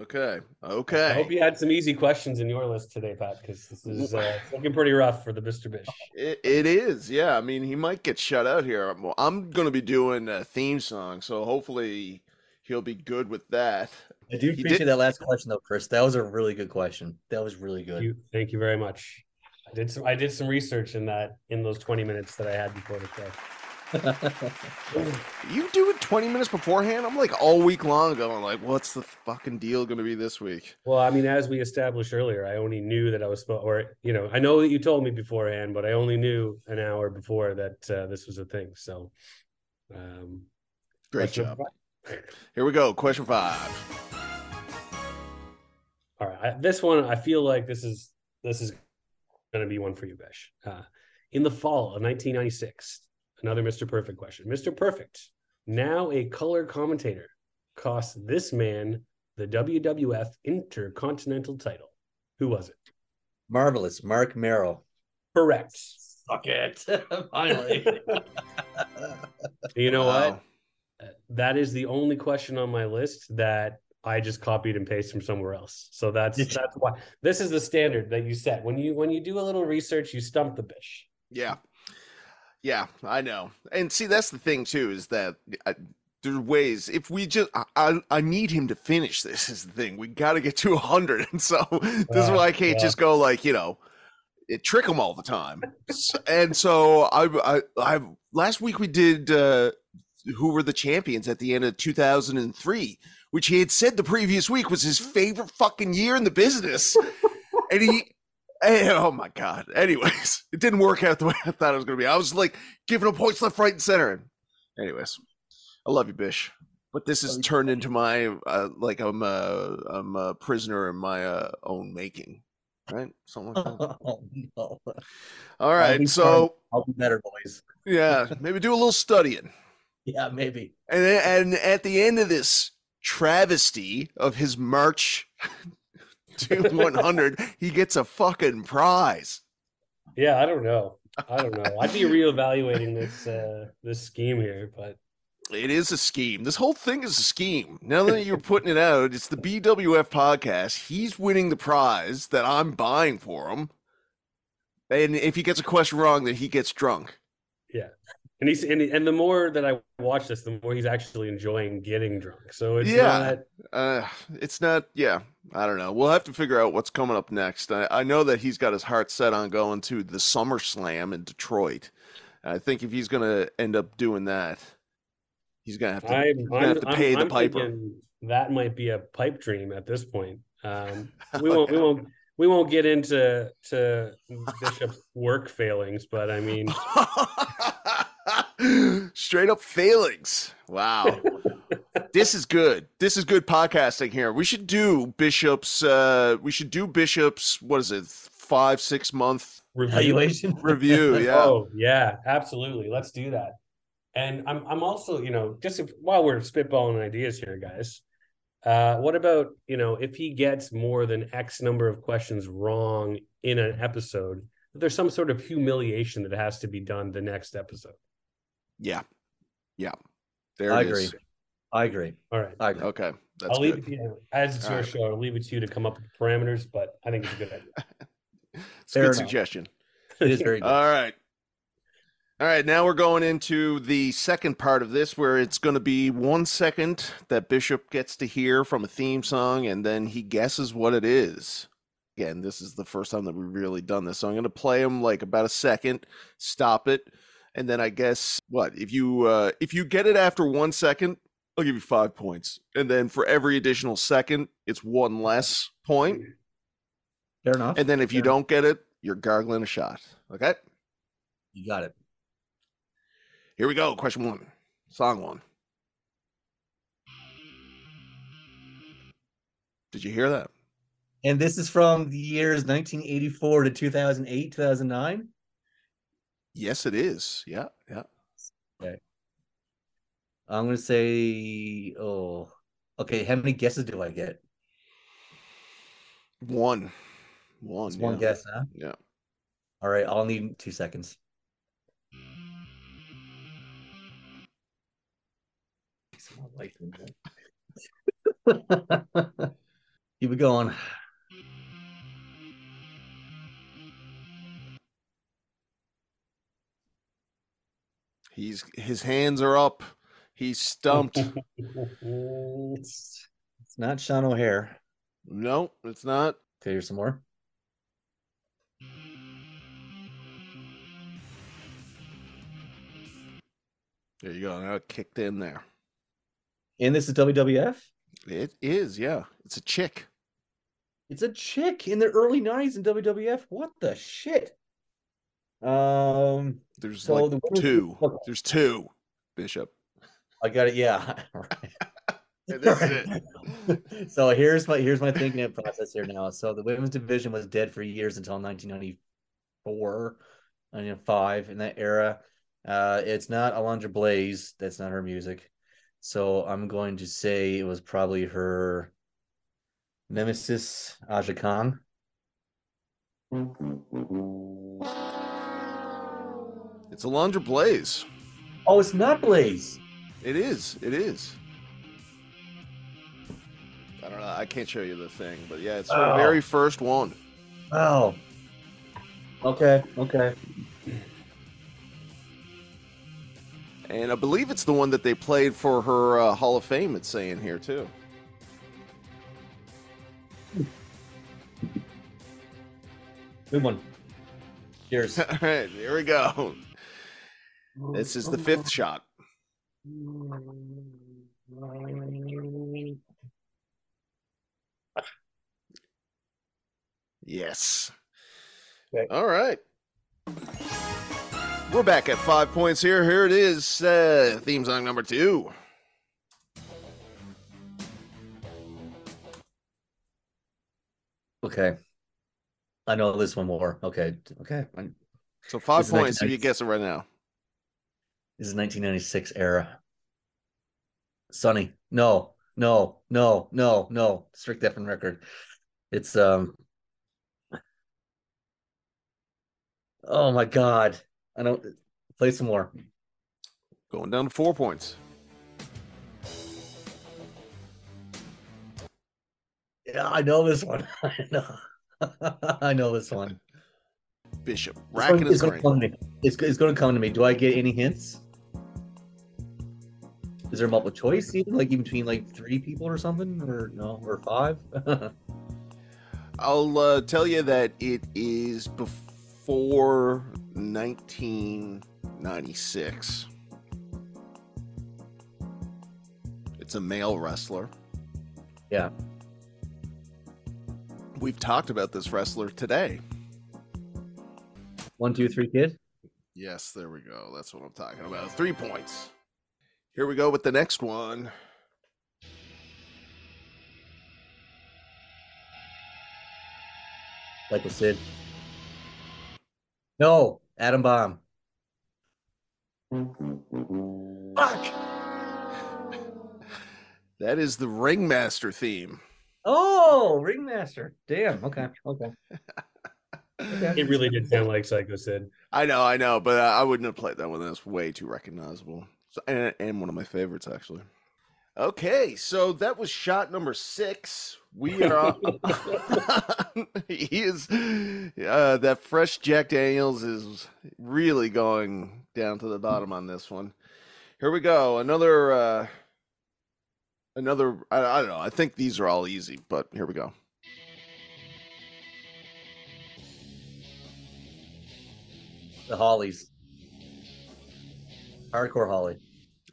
Okay, Okay. I hope you had some easy questions in your list today, Pat, because this is uh, looking pretty rough for the Mr. Bish. It, it is, yeah. I mean, he might get shut out here. Well, I'm gonna be doing a theme song, so hopefully he'll be good with that. I do He appreciate did- that last question though, Chris. That was a really good question. That was really Thank good. you, thank you very much. I did some I did some research in that in those 20 minutes that I had before the show. You do it 20 minutes beforehand. I'm like all week long going like, what's the fucking deal gonna be this week? Well, I mean, as we established earlier, I only knew that I was supposed, or you know, I know that you told me beforehand, but I only knew an hour before that uh, this was a thing. So, um, Great job. five. Here we go. Question five. All right, I, this one I feel like this is this is going to be one for you, Besh. Uh, in the fall of 1996, another Mr. Perfect question. Mr. Perfect, now a color commentator, cost this man the WWF Intercontinental title. Who was it? Marvelous. Marc Mero. Correct. Fuck it. Finally. You know Wow. what? That is the only question on my list that I just copied and pasted from somewhere else. So that's that's why this is the standard that you set when you when you do a little research, you stump the bish. Yeah. Yeah, I know. And see, that's the thing too, is that uh, there's ways. If we just, I, I, I need him to finish. This is the thing. We got to get to hundred, and so this is why I can't yeah. just go like you know, it, trick him all the time. And so I, I, I last week we did uh, who were the champions at the end of 2003, which he had said the previous week was his favorite fucking year in the business, and he. And, oh my god. Anyways, it didn't work out the way I thought it was gonna be. I was like giving him points left, right, and center. Anyways, I love you, Bish. But this has turned into my uh, like I'm a I'm a prisoner in my uh, own making, right? Something like that. oh, no. All right, so I'll be better, boys. yeah, maybe do a little studying, Yeah, maybe. and and at the end of this travesty of his march to 100, he gets a fucking prize. Yeah, I don't know. I don't know. I'd be reevaluating this uh this scheme here, but It is a scheme. This whole thing is a scheme. Now that you're putting it out, it's the BWF podcast. He's winning the prize that I'm buying for him. And if he gets a question wrong, then he gets drunk. Yeah. And he's and, and the more that I watch this, the more he's actually enjoying getting drunk. So it's Yeah. not Uh, it's not, yeah. I don't know. We'll have to figure out what's coming up next. I, I know that he's got his heart set on going to the SummerSlam in Detroit. I think if he's going to end up doing that, he's going to have to, I'm, gonna have to I'm- pay the I'm piper. That might be a pipe dream at this point. Um, we won't. We won't. We won't get into to Bishop's work failings, but I mean, Straight up failings. Wow. this is good. This is good podcasting here. We should do Bishop's uh we should do Bishop's what is it? 5 6 month review. Evaluation. review, yeah. Oh yeah, absolutely. Let's do that. And I'm I'm also, you know, just if, while we're spitballing ideas here, guys. Uh, what about you know if he gets more than X number of questions wrong in an episode? There's some sort of humiliation that has to be done the next episode. Yeah. Yeah. There I it agree. is. I agree. All right, I agree. Okay. That's I'll leave good. it to you. As it's All your right. show, I'll leave it to you to come up with the parameters. But I think it's a good idea. It's a Fair good enough. suggestion. It is very good. All right. All right, now we're going into the second part of this where it's going to be one second that Bishop gets to hear from a theme song and then he guesses what it is. Again, this is the first time that we've really done this. So I'm going to play him like about a second, stop it, and then I guess what? If you uh if you get it after 1 second, I'll give you 5 points. And then for every additional second, it's one less point. Fair enough. And then if you Fair. don't get it, you're gargling a shot. Okay? you got it. Here we go. Question one. Song one. Did you hear that? And this is from the years 1984 to 2008, 2009. Yes, it is. Yeah, yeah. Okay. I'm gonna say, oh, okay. How many guesses do I get? One. One. It's one guess, huh? Yeah. All right, I'll need two seconds. Keep it going. He's his hands are up. He's stumped. It's it's not Sean O'Haire. no, it's not. Okay, here's some more. There you go. Now it kicked in there. And this is WWF. It is, yeah. It's a chick. It's a chick in the early 90s in WWF. What the shit? Um, There's So like the two. okay. There's two. Bishop. I got it. Yeah. All right. And this is it. so here's my here's my thinking process here now. So the women's division was dead for years until 1994, 1995 in that era. Uh, it's not Alundra Blayze. That's not her music. So I'm going to say it was probably her nemesis Aja Kong. It's Alundra Blayze. Oh, it's not Blayze. It is. It is. I don't know. I can't show you the thing, but yeah, it's her Oh. very first one. Oh. Okay. Okay. And I believe it's the one that they played for her uh, Hall of Fame, it's saying here, too. Good one. Cheers. All right, here we go. This is the fifth shot. Yes. Okay. All right. We're back at five points here. Here it is. Uh, theme song number two. Okay. I know this one more. Okay. Okay. So five This points if you 1990s. guess it right now. This is 1996 era. Sunny. No, no, no, no, no. Strict Deafening record. It's um. Oh my God! I don't play some more. Going down to four points. Yeah, I know this one. I know. I know this one. Bishop It's racking going- his brain. to come to me. It's, it's going to come to me. Do I get any hints? Is there multiple choice even like in between like three people or something or no or five? I'll uh, tell you that it is before 1996. It's a male wrestler. Yeah. We've talked about this wrestler today. One, two, three, kid. Yes, there we go. That's what I'm talking about. Three points. Here we go with the next one. Like I said. No, Adam Bomb. Fuck! That is the Ringmaster theme. Oh, Ringmaster. Damn. Okay. Okay. okay. It really did sound like Psycho Sid. I know, I know, but I wouldn't have played that one. That's way too recognizable. So, and, and one of my favorites, actually. Okay, so that was shot number six. We are. he is. Uh, that fresh Jack Daniels is really going down to the bottom on this one. Here we go. Another. Uh, another. I, I don't know. I think these are all easy, but here we go. The Hollies. Hardcore Holly.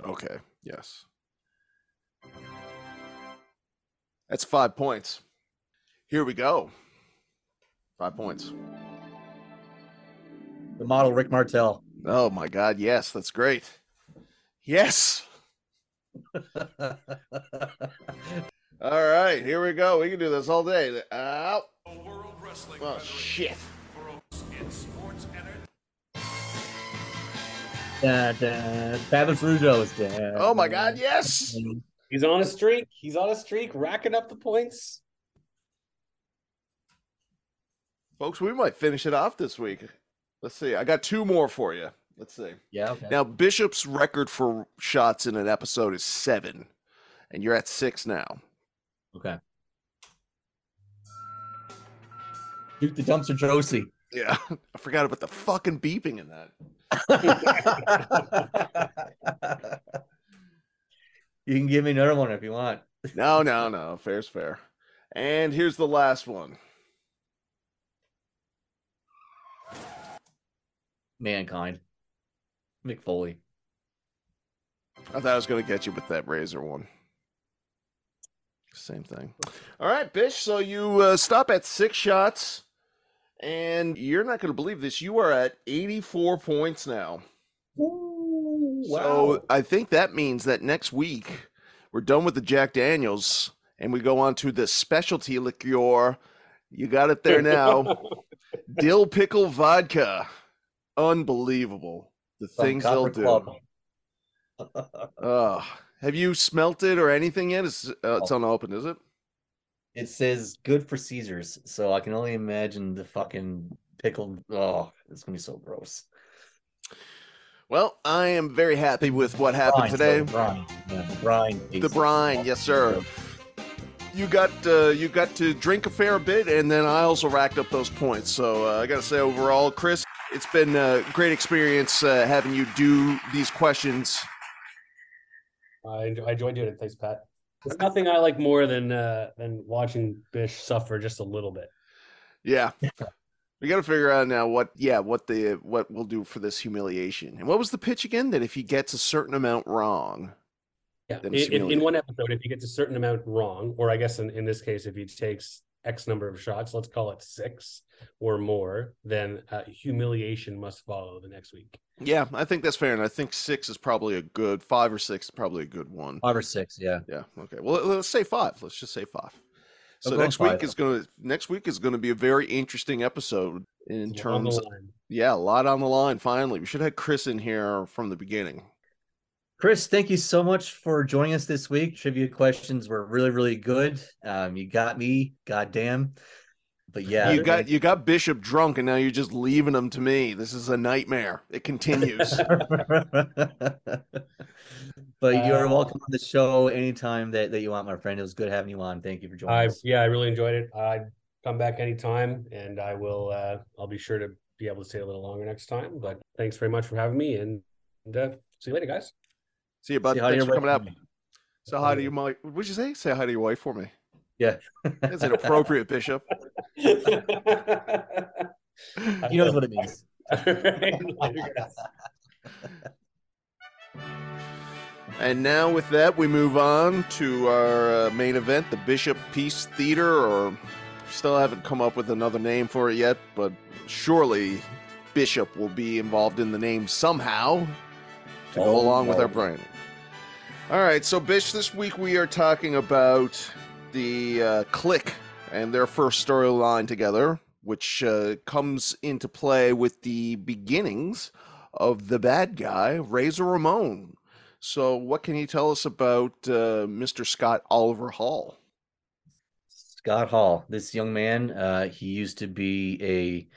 Okay. Yes. That's five points. Here we go. Five points. The model Rick Martel. Oh my God! Yes, that's great. Yes. All right, here we go. We can do this all day. Out. Oh shit. Da, da, Fabulous Rougeau's da, Oh my God! Yes. He's on a streak. He's on a streak, racking up the points. Folks, we might finish it off this week. Let's see. I got two more for you. Let's see. Yeah. Okay. Now, Bishop's record for shots in an episode is seven, and you're at six now. Okay. Duke the dumpster Droese. Yeah, I forgot about the fucking beeping in that. you can give me another one if you want. No, no, no. Fair's fair. And here's the last one. Mankind. Mick Foley. I thought I was going to get you with that razor one. Same thing. All right, Bish. So you uh, stop at six shots, and you're not going to believe this. You are at 84 points now. Ooh, So I think that means that next week we're done with the Jack Daniels and we go on to the specialty liqueur. You got it there now. Dill pickle vodka. Unbelievable. The From things they'll do. Uh, have you smelt it or anything yet? It's, uh, it's unopened, is it? It says good for Caesars, so I can only imagine the fucking pickled. Oh, it's gonna be so gross. Well, I am very happy with what happened Brine, today. sorry, brine. The brine. The tastes- brine, yes, sir. You got uh, you got to drink a fair bit, and then I also racked up those points. So uh, I got to say, overall, Chris, it's been a great experience uh, having you do these questions. I, enjoy, I enjoyed doing it. Thanks, Pat. There's nothing I like more than uh, than watching Bish suffer just a little bit. Yeah, we got to figure out now what, yeah, what the what we'll do for this humiliation. And what was the pitch again? That if he gets a certain amount wrong, Yeah. In, in, in one episode, if he gets a certain amount wrong, or I guess in, in this case, if he takes X number of shots, let's call it six or more, then uh, humiliation must follow the next week. yeah, I think that's fair. And I think six is probably a good five or six is probably a good one. Five or six, yeah. Yeah. Okay. Well, let's say five. Let's just say five. So I'll go next week is gonna next week is gonna be a very interesting episode in On terms. line. Yeah, a lot on the line. Finally, we should have Chris in here from the beginning. Chris, thank you so much for joining us this week. Trivia questions were really, really good. Um, you got me, goddamn. But yeah, you got you got Bishop drunk, and now you're just leaving him to me. This is a nightmare. It continues. but you're Uh, welcome on the show anytime that, that you want, my friend. It was good having you on. Thank you for joining I us. yeah, I really enjoyed it. I'd come back anytime, and I will. Uh, I'll be sure to be able to stay a little longer next time. But thanks very much for having me, and, and uh, see you later, guys. See you, bud. Say Thanks for coming wife up. for me. Say hi to your my. What'd you say? Say hi to your wife for me. Yeah. Is it appropriate, Bishop? he knows what it means. and now, with that, we move on to our uh, main event, the Bishop Peace Theater, or still haven't come up with another name for it yet, but surely Bishop will be involved in the name somehow to go Oh, along with our branding. All right, so Bish, this week we are talking about the uh, Kliq and their first storyline together, which uh, comes into play with the beginnings of the bad guy, Razor Ramon. So, what can you tell us about uh, Mr. Scott Oliver Hall? Scott Hall, this young man, uh, he used to be a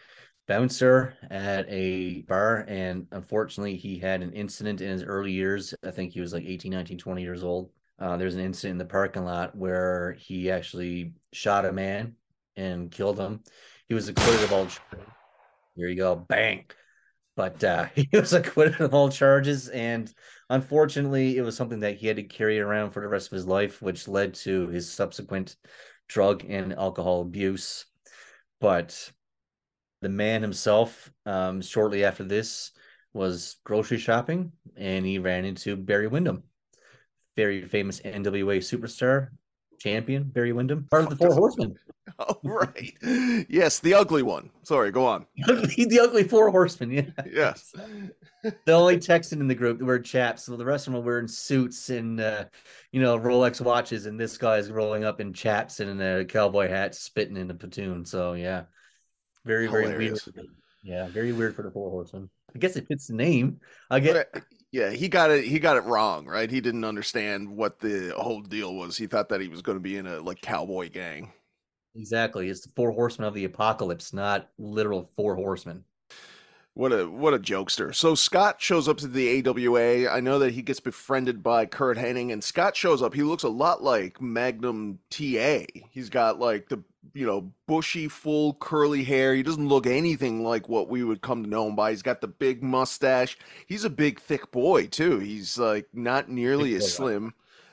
bouncer at a bar, and unfortunately, he had an incident in his early years. I think he was like 18, 19, 20 years old. Uh, there's an incident in the parking lot where he actually shot a man and killed him. He was acquitted of all. charges. Here you go, bang. But uh, he was acquitted of all charges, and unfortunately, it was something that he had to carry around for the rest of his life, which led to his subsequent drug and alcohol abuse. But the man himself, um, shortly after this, was grocery shopping and he ran into Barry Windham, very famous NWA superstar, champion Barry Windham, part of the Four Horsemen. Oh, right. yes, the ugly one. Sorry, go on. the ugly Four Horsemen, yeah. Yes. The only Texan in the group were chaps, so the rest of them were wearing suits and uh, you know Rolex watches, and this guy's rolling up in chaps and in a cowboy hat, spitting in the platoon. So yeah, very very weird. Yeah, very weird for the Four Horsemen. I guess it fits the name. I get But, uh, yeah, he got it. He got it wrong, right? He didn't understand what the whole deal was. He thought that he was going to be in a like cowboy gang. exactly. It's the Four Horsemen of the Apocalypse, not literal Four Horsemen. What a what a jokester. So Scott shows up to the AWA. I know that he gets befriended by Curt Hennig, and Scott shows up. He looks a lot like Magnum TA. He's got like the you know bushy, full curly hair. He doesn't look anything like what we would come to know him by. He's got the big mustache. He's a big, thick boy too. He's like not nearly as slim. yeah.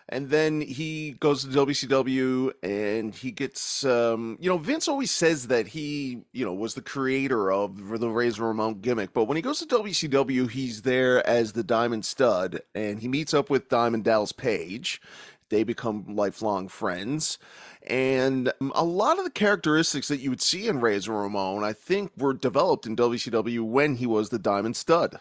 And then he goes to WCW and he gets, um, you know, Vince always says that he, you know, was the creator of the Razor Ramon gimmick. But when he goes to WCW, he's there as the Diamond Stud and he meets up with Diamond Dallas Page. They become lifelong friends. And um, a lot of the characteristics that you would see in Razor Ramon, I think, were developed in WCW when he was the Diamond Stud.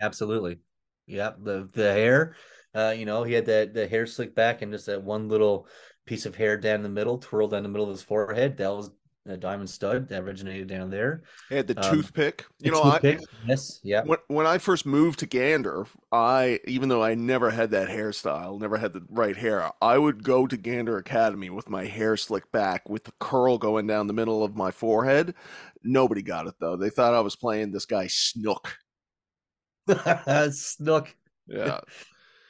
Absolutely. Yep. the the hair, uh, you know, he had that the hair slicked back and just that one little piece of hair down the middle, twirled down the middle of his forehead. That was a diamond stud that originated down there. He had the Um, toothpick. You know, I, toothpick, yes, yeah. when when I first moved to Gander, I even though I never had that hairstyle, never had the right hair, I would go to Gander Academy with my hair slicked back with the curl going down the middle of my forehead. Nobody got it though. They thought I was playing this guy Snook. Snook. Yeah,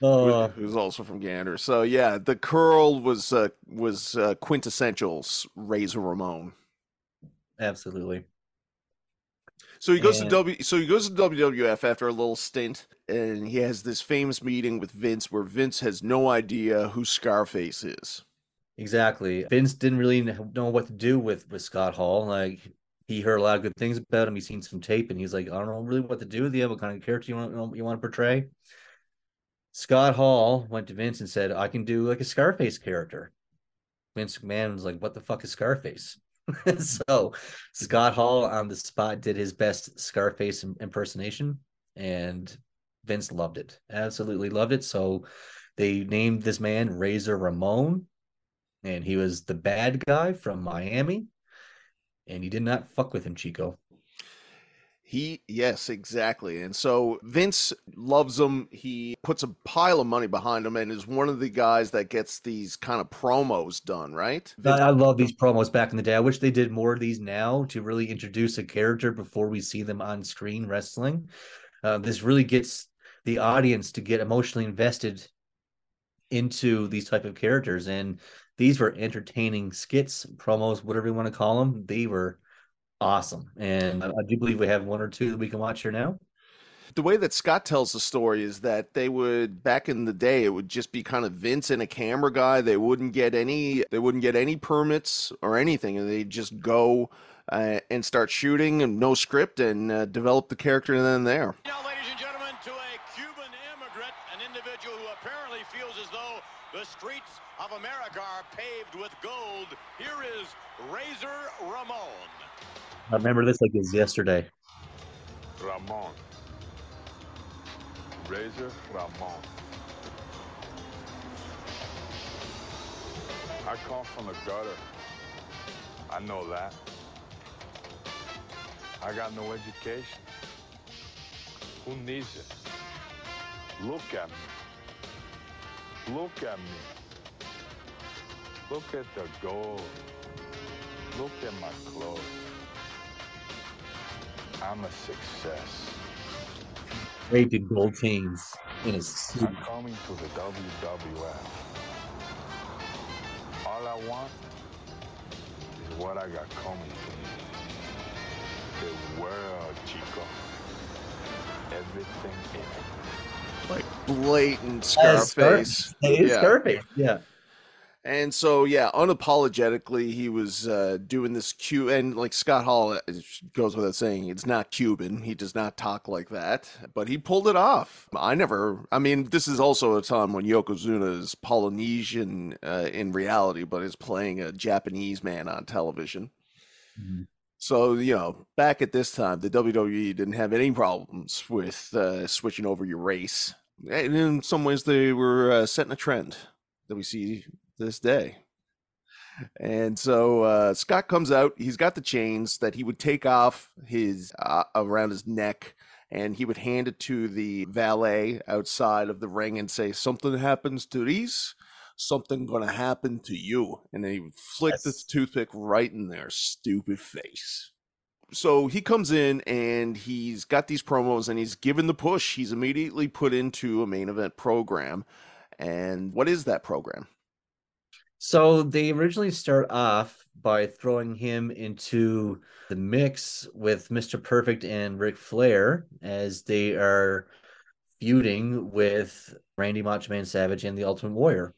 Oh, who- who's also from Gander. So yeah, the curl was uh, was uh, quintessential Razor Ramon. absolutely. So he goes And- to W. So he goes to WWF after a little stint, and he has this famous meeting with Vince, where Vince has no idea who Scarface is. Exactly. Vince didn't really know what to do with with Scott Hall. Like he heard a lot of good things about him. He's seen some tape, and he's like, I don't know really what to do with you. What kind of character you want you want to portray? Scott Hall went to Vince and said, I can do like a Scarface character. Vince McMahon was like, What the fuck is Scarface? so Scott Hall on the spot did his best Scarface impersonation, and Vince loved it. Absolutely loved it. So they named this man Razor Ramon, and he was the bad guy from Miami. And he did not fuck with him, Chico. He, yes, exactly. And so Vince loves him. He puts a pile of money behind him, and is one of the guys that gets these kind of promos done, right? I, love these promos back in the day. I wish they did more of these now to really introduce a character before we see them on screen wrestling. Uh, this really gets the audience to get emotionally invested into these type of characters, and these were entertaining skits, promos, whatever you want to call them. They were awesome, and I, I do believe we have one or two that we can watch here now. The way that Scott tells the story is that they would back in the day it would just be kind of Vince and a camera guy. They wouldn't get any they wouldn't get any permits or anything and they'd just go uh, and start shooting and no script and uh, develop the character and then there. Now, ladies and gentlemen, to a Cuban immigrant, an individual who apparently feels as though the streets of America are paved with gold. Here is Razor Ramon. I remember this like it was yesterday. Ramon. Razor Ramon. I come from the gutter. I know that. I got no education. Who needs it? Look at me. Look at me. Look at the gold. Look at my clothes. I'm a success. Raped gold chains in his suit. I'm coming to the WWF. All I want is what I got coming to me. The world, Chico. Everything in it. Like blatant Yeah, Scarface. Yeah. Scarface. Yeah. And so, yeah, unapologetically, he was uh, doing this Q, and like Scott Hall it goes without saying, it's not Cuban. He does not talk like that, but he pulled it off. I never, I mean, this is also a time when Yokozuna is Polynesian uh, in reality, but is playing a Japanese man on television. Mhm. So, you know, back at this time, the WWE didn't have any problems with uh, switching over your race. And in some ways, they were uh, setting a trend that we see this day. And so uh, Scott comes out. He's got the chains that he would take off his uh, around his neck, and he would hand it to the valet outside of the ring and say, "Something happens to these, something gonna happen to you." And then he would flick the toothpick right in their stupid face. So he comes in and he's got these promos and he's given the push. He's immediately put into a main event program. And what is that program? So they originally start off by throwing him into the mix with Mr. Perfect and Ric Flair as they are feuding with Randy Macho Man Savage and the Ultimate Warrior.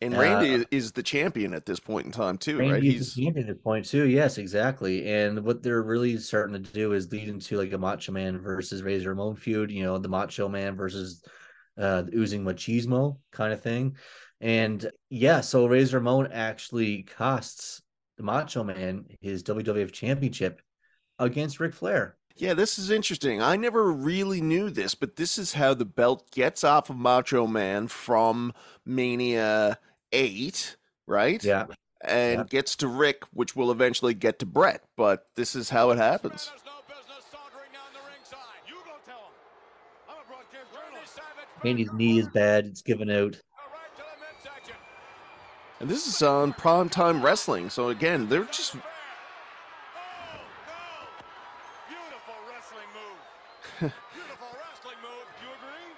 And Uh, Randy is- is the champion at this point in time too, right? He's the champion at this point too. Yes, exactly. And what they're really starting to do is lead into like a Macho Man versus Razor Ramon feud. You know, the Macho Man versus uh, the oozing machismo kind of thing. And yeah, so Razor Ramon actually costs the Macho Man his WWF Championship against Ric Flair. yeah, this is interesting. I never really knew this, but this is how the belt gets off of Macho Man from Mania eight, right? Yeah, And yeah. gets to Ric, which will eventually get to Bret. But this is how it happens. There's no business sauntering down the ringside. You go tell him. I'm a broadcast journalist. Savage. Randy's knee is bad; it's given out. Right to the midsection. And this is on primetime wrestling. So again, they're just Oh. Beautiful wrestling move. Beautiful wrestling move. Do you agree?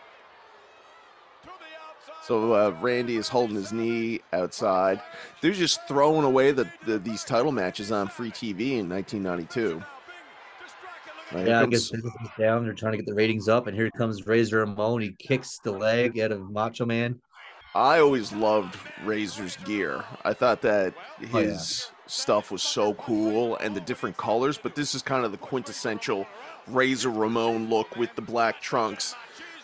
To the outside. So uh, Randy is holding his knee outside. They're just throwing away the, the these title matches on free TV in 1992. Right, here Yeah, I comes- guess business is down. They're trying to get the ratings up, and here comes Razor Ramon. He kicks the leg out of Macho Man. I always loved Razor's gear. I thought that Oh, yeah. his stuff was so cool and the different colors, but this is kind of the quintessential Razor Ramon look with the black trunks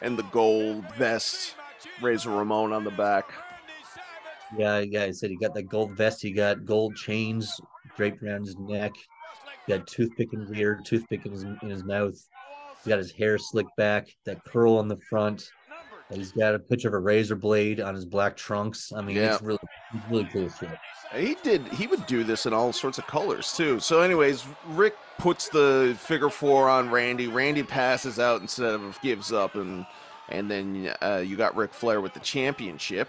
and the gold vest. Razor Ramon on the back. Yeah, yeah. I said he got that gold vest. He got gold chains draped around his neck. He got toothpick in his ear, toothpick in his in his mouth. He got his hair slicked back, that curl on the front. He's got a picture of a razor blade on his black trunks. I mean, Yeah. it's really, it's really cool shit. He did. He would do this in all sorts of colors too. So, anyways, Ric puts the figure four on Randy. Randy passes out instead of gives up, and and then uh, you got Ric Flair with the championship.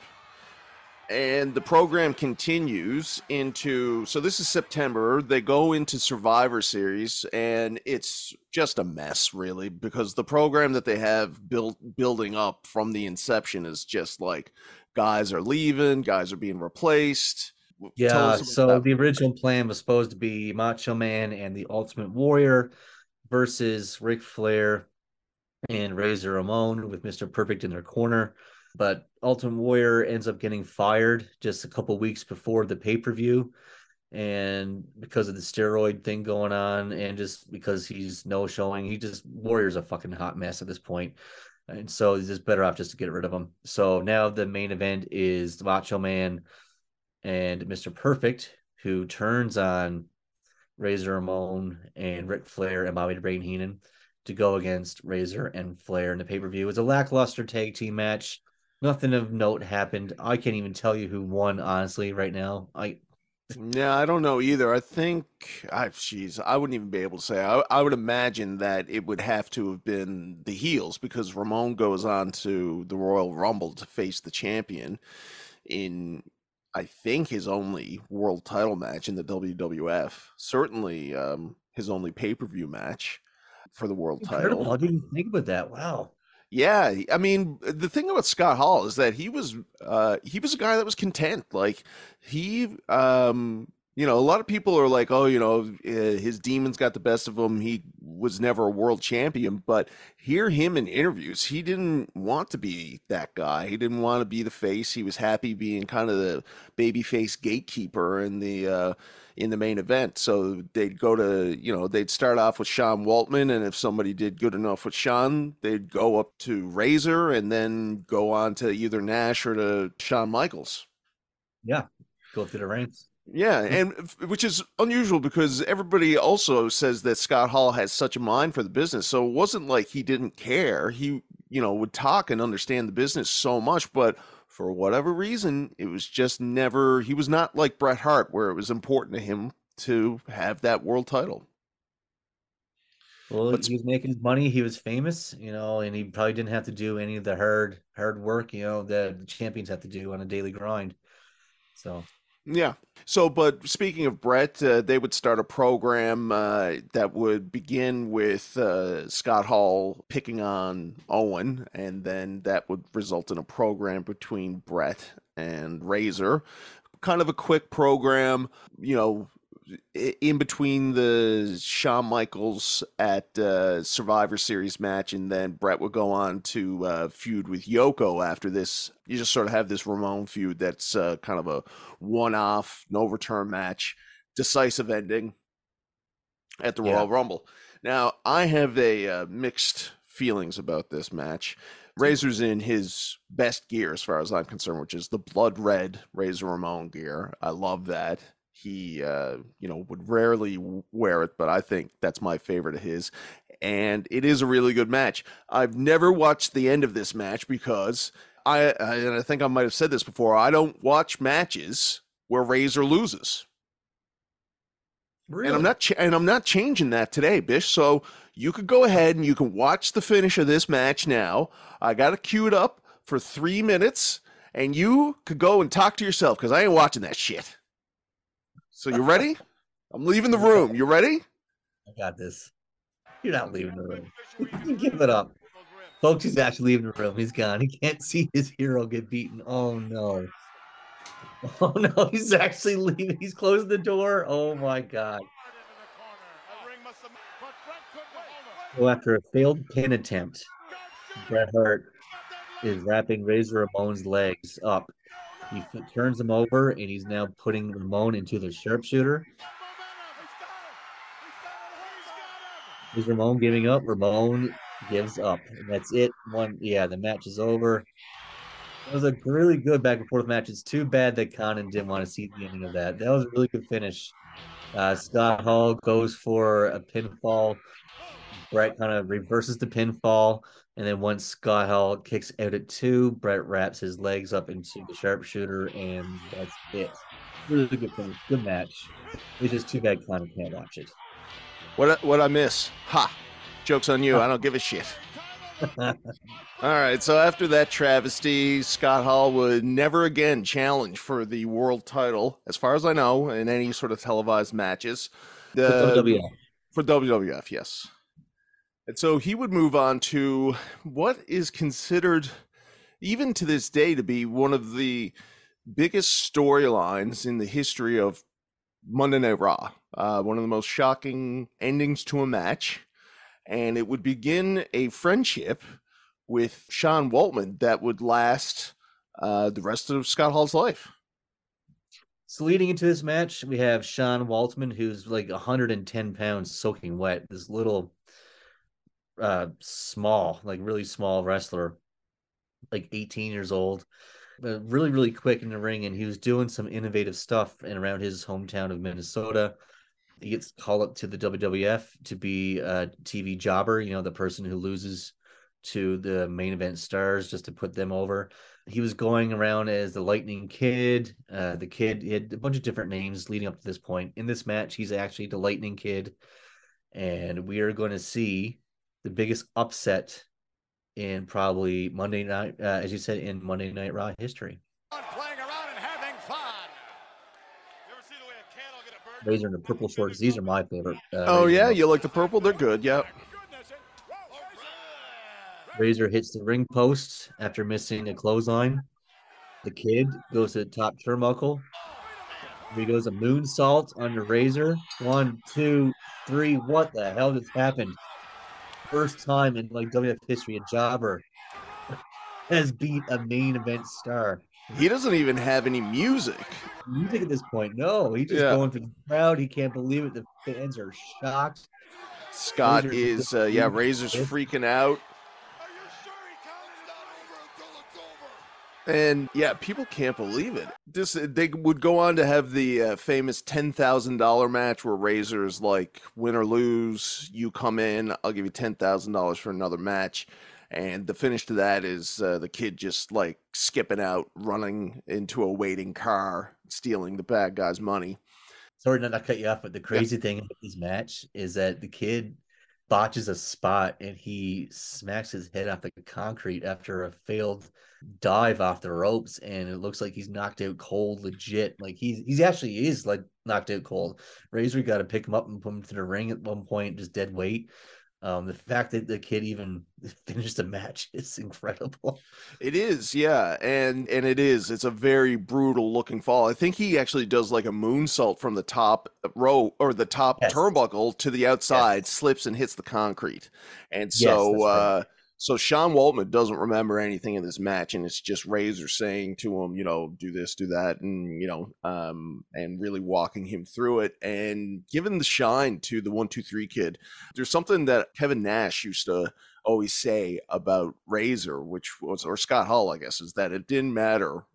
And the program continues into so this is September. They go into Survivor Series, and it's just a mess, really, because the program that they have built building up from the inception is just like guys are leaving, guys are being replaced. Yeah. So the original plan was supposed to be Macho Man and the Ultimate Warrior versus Ric Flair and Razor Ramon with Mr. Perfect in their corner. But Ultimate Warrior ends up getting fired just a couple weeks before the pay per view. And because of the steroid thing going on, and just because he's no showing, he just Warrior's a fucking hot mess at this point. And so he's just better off just to get rid of him. So now the main event is Macho Man and Mr. Perfect, who turns on Razor Ramon and Ric Flair and Bobby Brain Heenan to go against Razor and Flair in the pay per view. It was a lackluster tag team match. Nothing of note happened. I can't even tell you who won, honestly, right now. I yeah, I don't know either. I think, I, jeez, I wouldn't even be able to say. I, I would imagine that it would have to have been the heels because Ramon goes on to the Royal Rumble to face the champion in, I think, his only world title match in the WWF. Certainly, um, his only pay per view match for the world incredible. title. I didn't think about that. Wow. Yeah, I mean, the thing about Scott Hall is that he was uh he was a guy that was content. Like he um you know, a lot of people are like, "Oh, you know, eh, his demons got the best of him. He was never a world champion." But hear him in interviews, he didn't want to be that guy. He didn't want to be the face. He was happy being kind of the babyface gatekeeper in the uh in the main event. So they'd go to, you know, they'd start off with Sean Waltman, and if somebody did good enough with Sean, they'd go up to Razor and then go on to either Nash or to Shawn Michaels. Yeah. Go through the ranks. Yeah, and which is unusual because everybody also says that Scott Hall has such a mind for the business. So it wasn't like he didn't care. He, you know, would talk and understand the business so much, but for whatever reason, it was just never he was not like Bret Hart where it was important to him to have that world title. Well, But- he was making his money. He was famous, you know, and he probably didn't have to do any of the hard hard work, you know, that the champions have to do on a daily grind. So Yeah. So, but speaking of Bret, uh, they would start a program uh, that would begin with uh, Scott Hall picking on Owen, and then that would result in a program between Bret and Razor. Kind of a quick program, you know, in between the Shawn Michaels at uh, Survivor Series match, and then Bret would go on to uh, feud with Yoko after this. You just sort of have this Ramon feud that's uh, kind of a one-off, no return match, decisive ending at the Yeah. Royal Rumble. Now, I have a uh, mixed feelings about this match. Razor's in his best gear, as far as I'm concerned, which is the blood red Razor Ramon gear. I love that. He, uh, you know, would rarely wear it, but I think that's my favorite of his. And it is a really good match. I've never watched the end of this match because I, I and I think I might have said this before. I don't watch matches where Razor loses really, and I'm not ch- and I'm not changing that today, Bish. So you could go ahead and you can watch the finish of this match now. I got it queued up for three minutes, and you could go and talk to yourself because I ain't watching that shit. So you ready? I'm leaving the room. You ready? I got this. You're not leaving the room. Give it up. Folks, he's actually leaving the room. He's gone. He can't see his hero get beaten. Oh no. Oh no, he's actually leaving. He's closing the door. Oh my god. So after a failed pin attempt, Bret Hart is wrapping Razor Ramon's legs up. He turns him over and he's now putting Ramon into the sharpshooter. Is Ramon giving up? Ramon gives up. And that's it. One, yeah, the match is over. It was a really good back and forth match. It's too bad that Conan didn't want to see the ending of that. That was a really good finish. Uh, Scott Hall goes for a pinfall. Bret kind of reverses the pinfall. And then once Scott Hall kicks out at two, Bret wraps his legs up into the sharpshooter, and that's it. Really good finish. Good match. It's just too bad Conan can't watch it. What what I miss? Ha! Jokes on you. I don't give a shit. All right. So after that travesty, Scott Hall would never again challenge for the world title, as far as I know, in any sort of televised matches. The- WWF. for WWF, yes. And so he would move on to what is considered, even to this day, to be one of the biggest storylines in the history of Monday Night Raw. Uh, one of the most shocking endings to a match. and it would begin a friendship with Sean Waltman that would last uh, the rest of Scott Hall's life. So leading into this match, we have Sean Waltman, who's like 110 pounds soaking wet. This little, uh, small, like really small wrestler, like 18 years old, but really, really quick in the ring. And he was doing some innovative stuff and around his hometown of Minnesota. He gets called up to the WWF to be a TV jobber, you know, the person who loses to the main event stars just to put them over. He was going around as the Lightning Kid. Uh, the kid he had a bunch of different names leading up to this point. In this match, he's actually the Lightning Kid, and we are going to see the biggest upset in probably Monday night, uh, as you said, in Monday Night Raw history. Playing around and having fun. Razor in the purple shorts. These are my favorite. Uh, oh Razor yeah, ones. you like the purple? They're good. Yep. Razor hits the ring post after missing a clothesline. The kid goes to the top turnbuckle. He goes a moonsault on the Razor. One, two, three. What the hell just happened? First time in like WF history, a jobber has beat a main event star. He doesn't even have any music. Music at this point, no. He's just Yeah. going for the crowd. He can't believe it. The fans are shocked. Scott Razor is, uh, yeah, Razor's freaking out. And yeah, people can't believe it. This they would go on to have the uh, famous ten thousand dollar match where Razor's like, win or lose, you come in, I'll give you ten thousand dollars for another match. And the finish to that is uh, the kid just like skipping out, running into a waiting car, stealing the bad guy's money. sorry not to cut you off, but the crazy thing about this match is that the kid botches a spot and he smacks his head off the concrete after a failed dive off the ropes, and it looks like he's knocked out cold, legit. Like he's he's actually is like knocked out cold. Razor got to pick him up and put him to the ring at one point, just dead weight. Um, the fact that the kid even finished the match is incredible. It is, yeah, and and it is. It's a very brutal looking fall. I think he actually does like a moonsault from the top row or the top Yes. turnbuckle to the outside, slips and hits the concrete. And so, that's right. uh, so Sean Waltman doesn't remember anything in this match, and it's just Razor saying to him, you know, do this, do that, and you know, um, and really walking him through it and giving the shine to the one two three kid. There's something that Kevin Nash used to always say about Razor, which was or Scott Hall, I guess, is that it didn't matter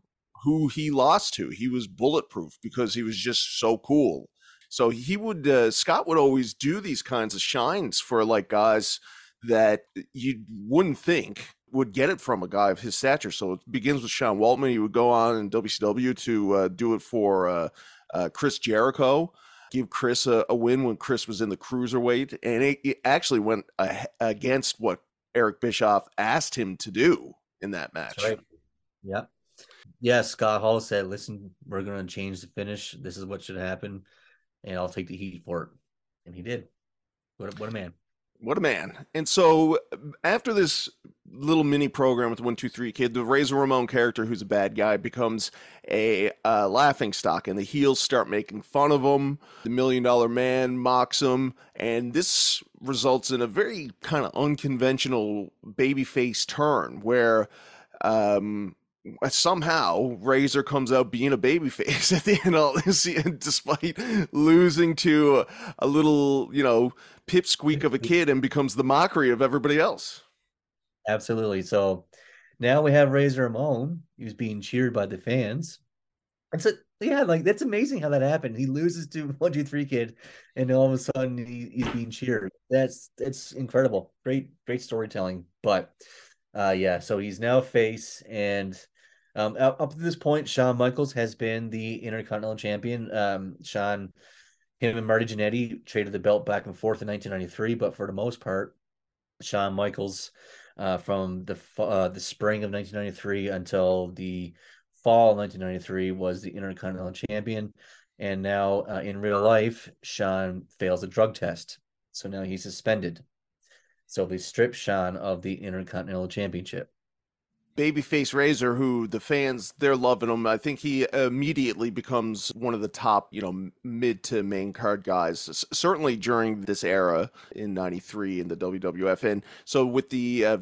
who he lost to. He was bulletproof because he was just so cool. So he would uh, Scott would always do these kinds of shines for like guys that you wouldn't think would get it from a guy of his stature. So it begins with Sean Waltman. He would go on in WCW to uh, do it for uh, uh, Chris Jericho give Chris a, a win when Chris was in the cruiserweight, and it, it actually went against what Eric Bischoff asked him to do in that match. Right. Yep. Yeah, Scott Hall said, listen, we're going to change the finish. This is what should happen, and I'll take the heat for it. And he did. What a, what a man. What a man. And so after this little mini program with 123 Kid, the Razor Ramon character, who's a bad guy, becomes a uh, laughing stock, and the heels start making fun of him. The Million Dollar Man mocks him, and this results in a very kind of unconventional babyface turn where um, somehow Razor comes out being a babyface at the end of all this, despite losing to a little, you know, pipsqueak of a kid and becomes the mockery of everybody else. Absolutely. So now we have Razor Ramon. He was being cheered by the fans. And so, yeah, like that's amazing how that happened. He loses to one, two, three kid, and all of a sudden he, he's being cheered. That's that's incredible. Great, great storytelling. But uh yeah, so he's now face and um up, up to this point, Shawn Michaels has been the Intercontinental Champion. Um Shawn, him and Marty Jannetty traded the belt back and forth in 1993, but for the most part, Shawn Michaels uh, from the uh, the spring of 1993 until the fall of 1993 was the Intercontinental Champion, and now uh, in real life, Shawn fails a drug test, so now he's suspended. So they strip Shawn of the Intercontinental Championship. Babyface Razor, who the fans they're loving him. I think he immediately becomes one of the top, you know, mid to main card guys. S- certainly during this era in '93 in the WWF. And so with the uh,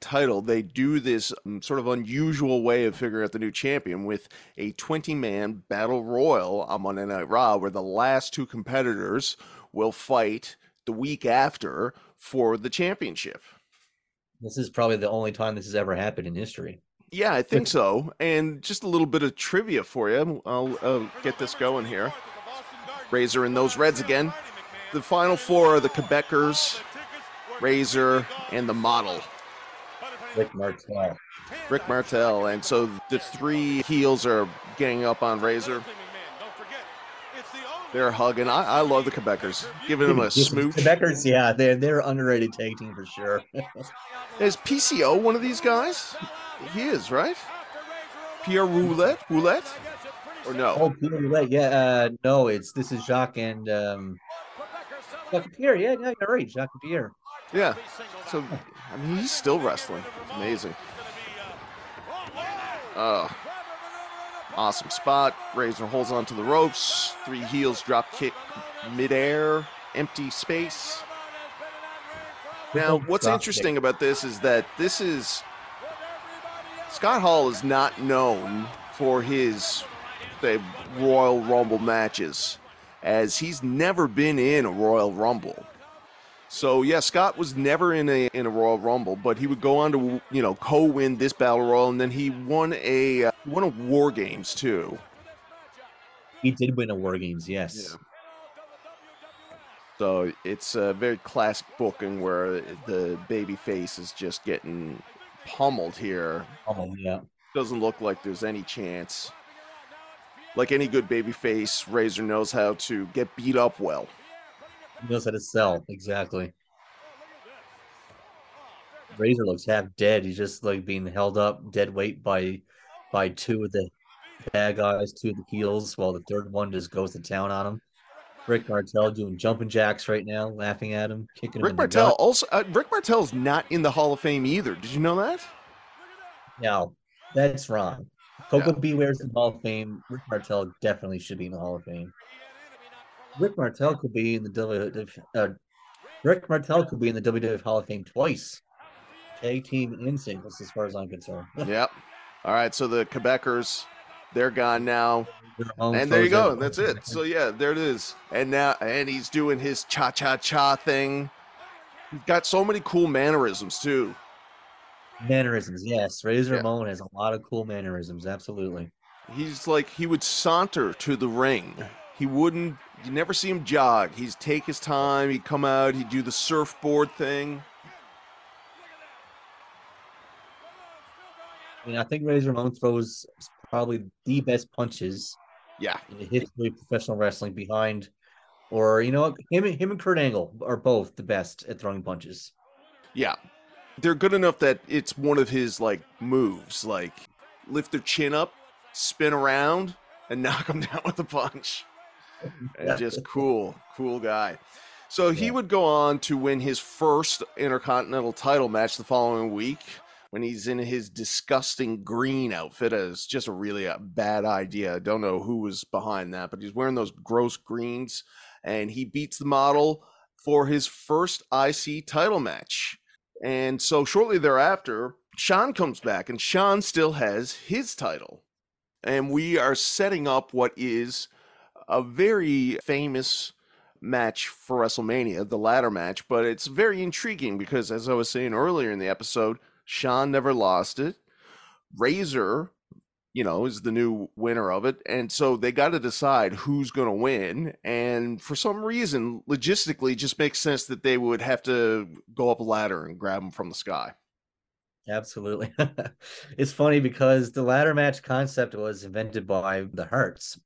title, they do this um, sort of unusual way of figuring out the new champion with a 20-man battle royal on Monday Night Raw, where the last two competitors will fight the week after for the championship. This is probably the only time this has ever happened in history. Yeah, I think so. And just a little bit of trivia for you. I'll uh, get this going here. Razor and those Reds again. The final four are the Quebecers, Razor, and the model, Rick Martel. Rick Martel. And so the three heels are getting up on Razor. They're hugging. I, I love the Quebecers. Giving them a smooch. Quebecers, yeah, they're they're underrated tag team for sure. Is PCO one of these guys? He is, right? Pierre Roulette? Roulette? Or no? oh, Peter Roulette, yeah, uh, no, it's this is Jacques and um, Jacques Pierre. Yeah, yeah, you're right, Jacques Pierre. Yeah. So, I mean, he's still wrestling. It's amazing. Oh, awesome spot. Razor holds onto the ropes. Three heels drop kick midair, empty space. Now, what's interesting about this is that this is Scott Hall is not known for his say, Royal Rumble matches, as he's never been in a Royal Rumble. So yeah, Scott was never in a in a Royal Rumble, but he would go on to you know co-win this battle royal, and then he won a uh, won a War Games too. He did win a War Games, yes. Yeah. So it's a very classic booking where the baby face is just getting pummeled here. Oh, yeah. Doesn't look like there's any chance. Like any good baby face, Razor knows how to get beat up well. He knows how to sell, exactly. Razor looks half dead. He's just like being held up dead weight by by two of the bad guys, two of the heels, while the third one just goes to town on him. Rick Martel doing jumping jacks right now, laughing at him, kicking him. Rick in the Martel also uh, Rick Martel's not in the Hall of Fame either. Did you know that? No, that's wrong. Koko Yeah. B. Ware's in the Hall of Fame. Rick Martel definitely should be in the Hall of Fame. Rick Martel could be in the WWF. Uh, Rick Martel could be in the WWF Hall of Fame twice, tag team and singles, as far as I'm concerned. Yep. All right, so the Quebecers, they're gone now. Ramon And there you go. That's it. So yeah, there it is. And now and he's doing his cha cha cha thing. He's got so many cool mannerisms too. mannerisms, yes. Razor Yeah. Ramon has a lot of cool mannerisms. Absolutely. He's like he would saunter to the ring. He wouldn't you never see him jog. He'd take his time, he'd come out, he'd do the surfboard thing. I mean, I think Razor Ramon throws probably the best punches Yeah. in the history of professional wrestling behind, or you know, him, and- him and Kurt Angle are both the best at throwing punches. Yeah. They're good enough that it's one of his like moves, like lift their chin up, spin around, and knock them down with a punch. And just cool, cool guy. So he would go on to win his first Intercontinental title match the following week when he's in his disgusting green outfit. It's just a really a bad idea. I don't know who was behind that, but he's wearing those gross greens and he beats the model for his first IC title match. And so shortly thereafter, Shawn comes back and Shawn still has his title. And we are setting up what is a very famous match for WrestleMania, the ladder match, but it's very intriguing because, as I was saying earlier in the episode, Shawn never lost it. Razor, you know, is the new winner of it. And so they got to decide who's going to win. And for some reason, logistically, just makes sense that they would have to go up a ladder and grab him from the sky. Absolutely. it's funny because the ladder match concept was invented by the Hearts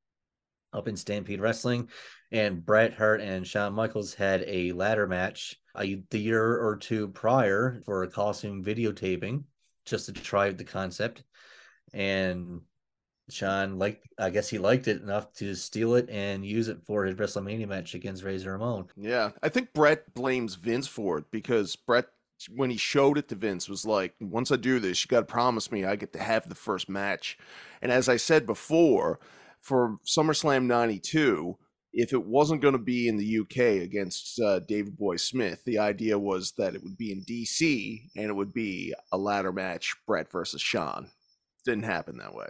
up in Stampede Wrestling, and Bret Hart and Shawn Michaels had a ladder match uh, the year or two prior for a Coliseum videotaping just to try the concept. And Shawn liked, I guess he liked it enough to steal it and use it for his WrestleMania match against Razor Ramon. Yeah, I think Bret blames Vince for it because Bret when he showed it to Vince was like, once I do this, you got to promise me I get to have the first match. And as I said before, for SummerSlam 92, if it wasn't going to be in the UK against uh, Davey Boy Smith, the idea was that it would be in DC and it would be a ladder match, Bret versus Shawn. Didn't happen that way.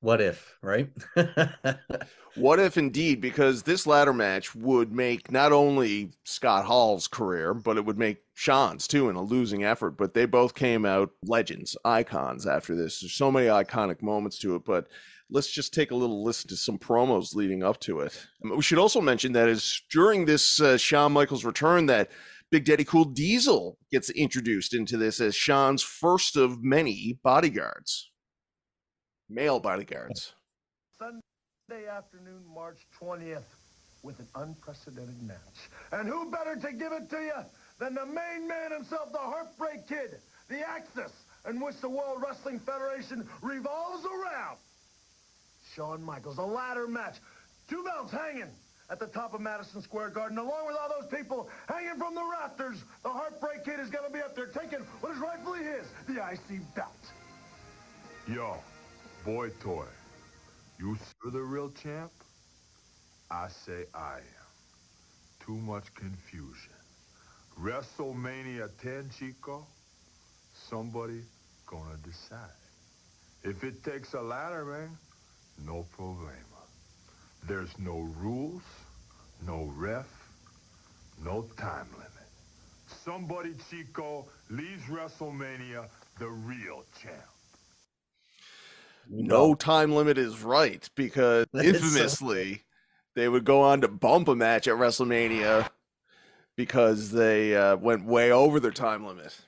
What if, right? what if indeed, because this ladder match would make not only Scott Hall's career, but it would make Shawn's too in a losing effort. But they both came out legends, icons after this. There's so many iconic moments to it, but let's just take a little listen to some promos leading up to it. We should also mention that is during this uh, Shawn Michaels return that Big Daddy Cool Diesel gets introduced into this as Shawn's first of many bodyguards, male bodyguards. Sunday afternoon, March 20th, with an unprecedented match. And who better to give it to you than the main man himself, the Heartbreak Kid, the Axis, in which the World Wrestling Federation revolves around. Shawn Michaels, a ladder match. Two belts hanging at the top of Madison Square Garden, along with all those people hanging from the rafters. The Heartbreak Kid is going to be up there taking what is rightfully his, the IC belt. Yo, boy toy, you sure the real champ? I say I am. Too much confusion. WrestleMania 10, Chico? Somebody gonna decide. If it takes a ladder, man, no problema. There's no rules, no ref, no time limit. Somebody, Chico, leaves WrestleMania the real champ. No time limit is right because infamously they would go on to bump a match at WrestleMania because they uh, went way over their time limit.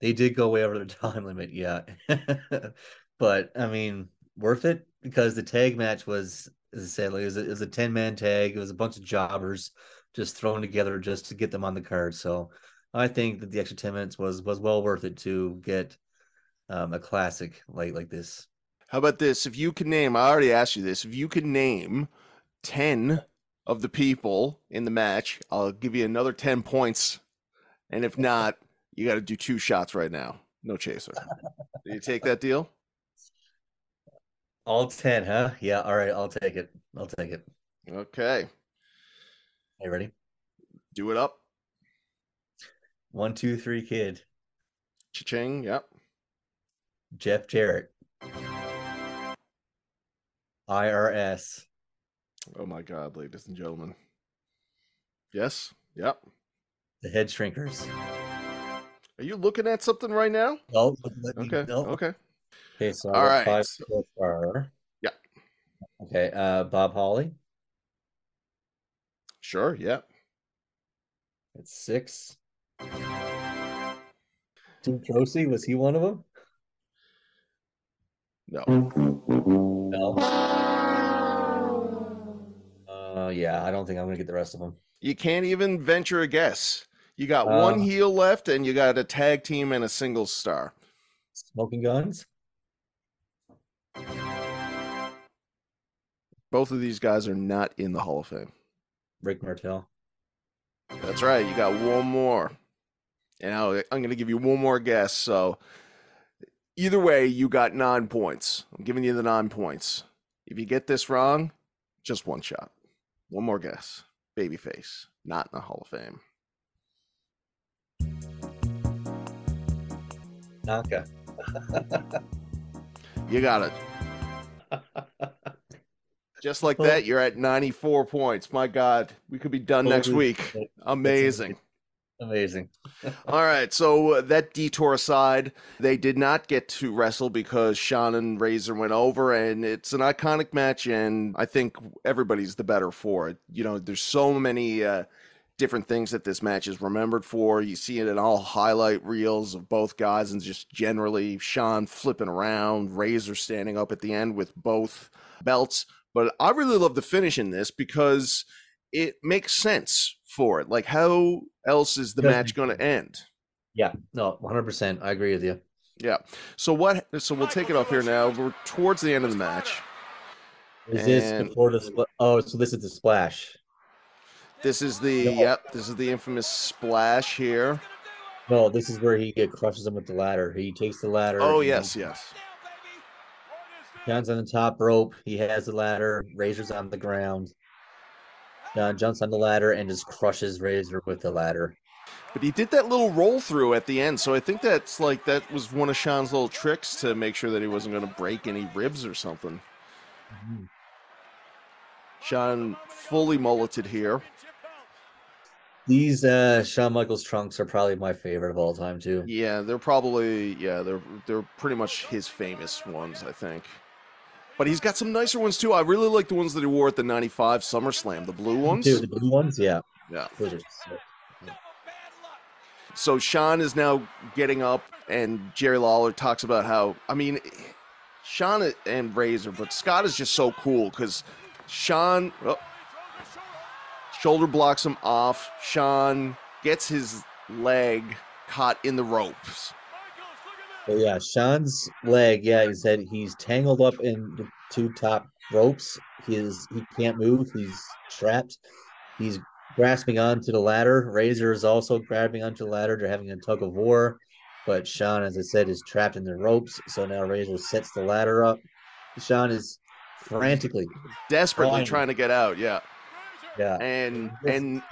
They did go way over their time limit, yeah. but I mean, worth it because the tag match was, as I said, like it was a, 10 man tag. It was a bunch of jobbers just thrown together just to get them on the card. So I think that the extra 10 minutes was was well worth it to get um, a classic like like this. How about this? If you can name, I already asked you this. If you can name 10 of the people in the match, I'll give you another 10 points. And if not, you got to do two shots right now. No chaser. Do you take that deal? All 10, huh? Yeah. All right. I'll take it. I'll take it. Okay. Are you ready? Do it up. One, two, three, kid. Cha-ching. Yep. Jeff Jarrett. IRS. Oh my God, ladies and gentlemen. Yes. Yep. The head shrinkers. Are you looking at something right now? No. Okay. No. Okay. Okay. So All right. five so far. Yeah. Okay. Uh, Bob Holly. Sure. Yep. It's six. Tim Croce, was he one of them? No. No. Uh, yeah, I don't think I'm gonna get the rest of them. You can't even venture a guess. You got Uh, one heel left, and you got a tag team and a single star. Smoking Gunns. Both of these guys are not in the Hall of Fame. Rick Martel. That's right. You got one more. And I'll, I'm going to give you one more guess. So either way, you got nine points. I'm giving you the nine points. If you get this wrong, just one shot. One more guess. Babyface, not in the Hall of Fame. Naka. You got it. Just like that, you're at 94 points. My God, we could be done next week. Amazing. Amazing. All right, so uh, that detour aside, they did not get to wrestle because Shawn and Razor went over, and it's an iconic match, and I think everybody's the better for it. You know, there's so many uh, different things that this match is remembered for. You see it in all highlight reels of both guys, and just generally Shawn flipping around, Razor standing up at the end with both belts. But I really love the finish in this because it makes sense for it. Like, how else is the match going to end? Yeah, no, 100%. I agree with you. Yeah. So what? So we'll take it up here now. We're towards the end of the match. Is this And- before the spl- Oh, so this is the splash. This is the Yeah. yep. This is the infamous splash here. No, this is where he crushes him with the ladder. He takes the ladder. Oh yes, yes. Shawn's on the top rope. He has the ladder. Razor's on the ground. John jumps on the ladder and just crushes Razor with the ladder. But he did that little roll through at the end, so I think that's like that was one of Shawn's little tricks to make sure that he wasn't going to break any ribs or something. Shawn fully mulleted here. These uh Shawn Michaels trunks are probably my favorite of all time too. Yeah, they're probably yeah they're they're pretty much his famous ones, I think. But he's got some nicer ones too. I really like the ones that he wore at the '95 SummerSlam, the blue ones. Too, the blue ones, yeah. Yeah. Those are sick. So Shawn is now getting up, and Jerry Lawler talks about how I mean, Shawn and Razor, but Scott is just so cool because Shawn oh, shoulder blocks him off. Shawn gets his leg caught in the ropes. But yeah, Shawn's leg, yeah, he said he's tangled up in the two top ropes. He is he can't move, he's trapped. He's grasping onto the ladder. Razor is also grabbing onto the ladder. They're having a tug of war. But Shawn, as I said, is trapped in the ropes. So now Razor sets the ladder up. Shawn is frantically, Desperately Fine. trying to get out, yeah. Yeah. And and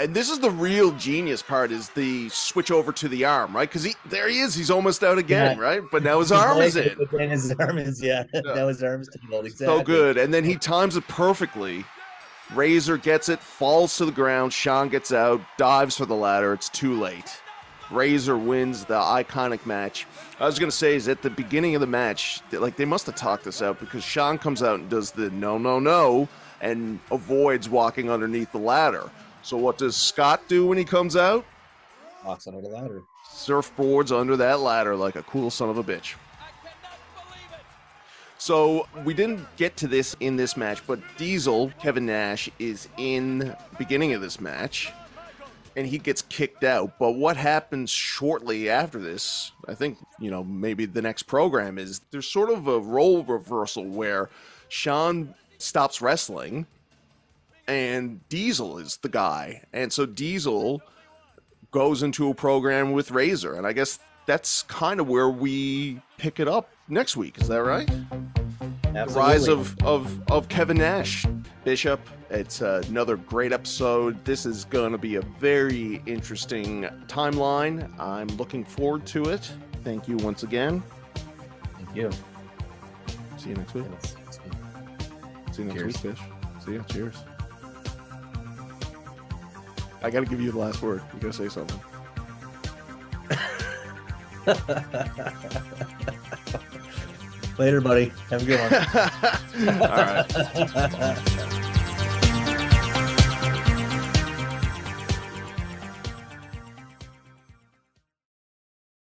and this is the real genius part is the switch over to the arm, right? Because he there he is, he's almost out again, Yeah. right? But now his His arm is in. but then his arm is, yeah. now his arm is tangled. Exactly. So good. And then he times it perfectly. Razor gets it, falls to the ground. Shawn gets out, dives for the ladder. It's too late. Razor wins the iconic match. I was gonna say is at the beginning of the match, like they must have talked this out because Shawn comes out and does the no no no and avoids walking underneath the ladder. So what does Scott do when he comes out? Walks under the ladder. surfboards under that ladder like a cool son of a bitch. So we didn't get to this in this match, but Diesel, Kevin Nash, is in beginning of this match, and he gets kicked out. But what happens shortly after this? I think you know maybe the next program is there's sort of a role reversal where Shawn stops wrestling, and Diesel is the guy, and so Diesel goes into a program with Razor, and I guess that's kind of where we pick it up next week. Is that right? Absolutely. The rise of, of of Kevin Nash, Bishop. It's another great episode. This is going to be a very interesting timeline. I'm looking forward to it. Thank you once again. Thank you. See you next week. Yes. See you next Cheers. week, Bish. See ya. Cheers. I got to give you the last word. You got to say something. Later, buddy. Have a good one. All right.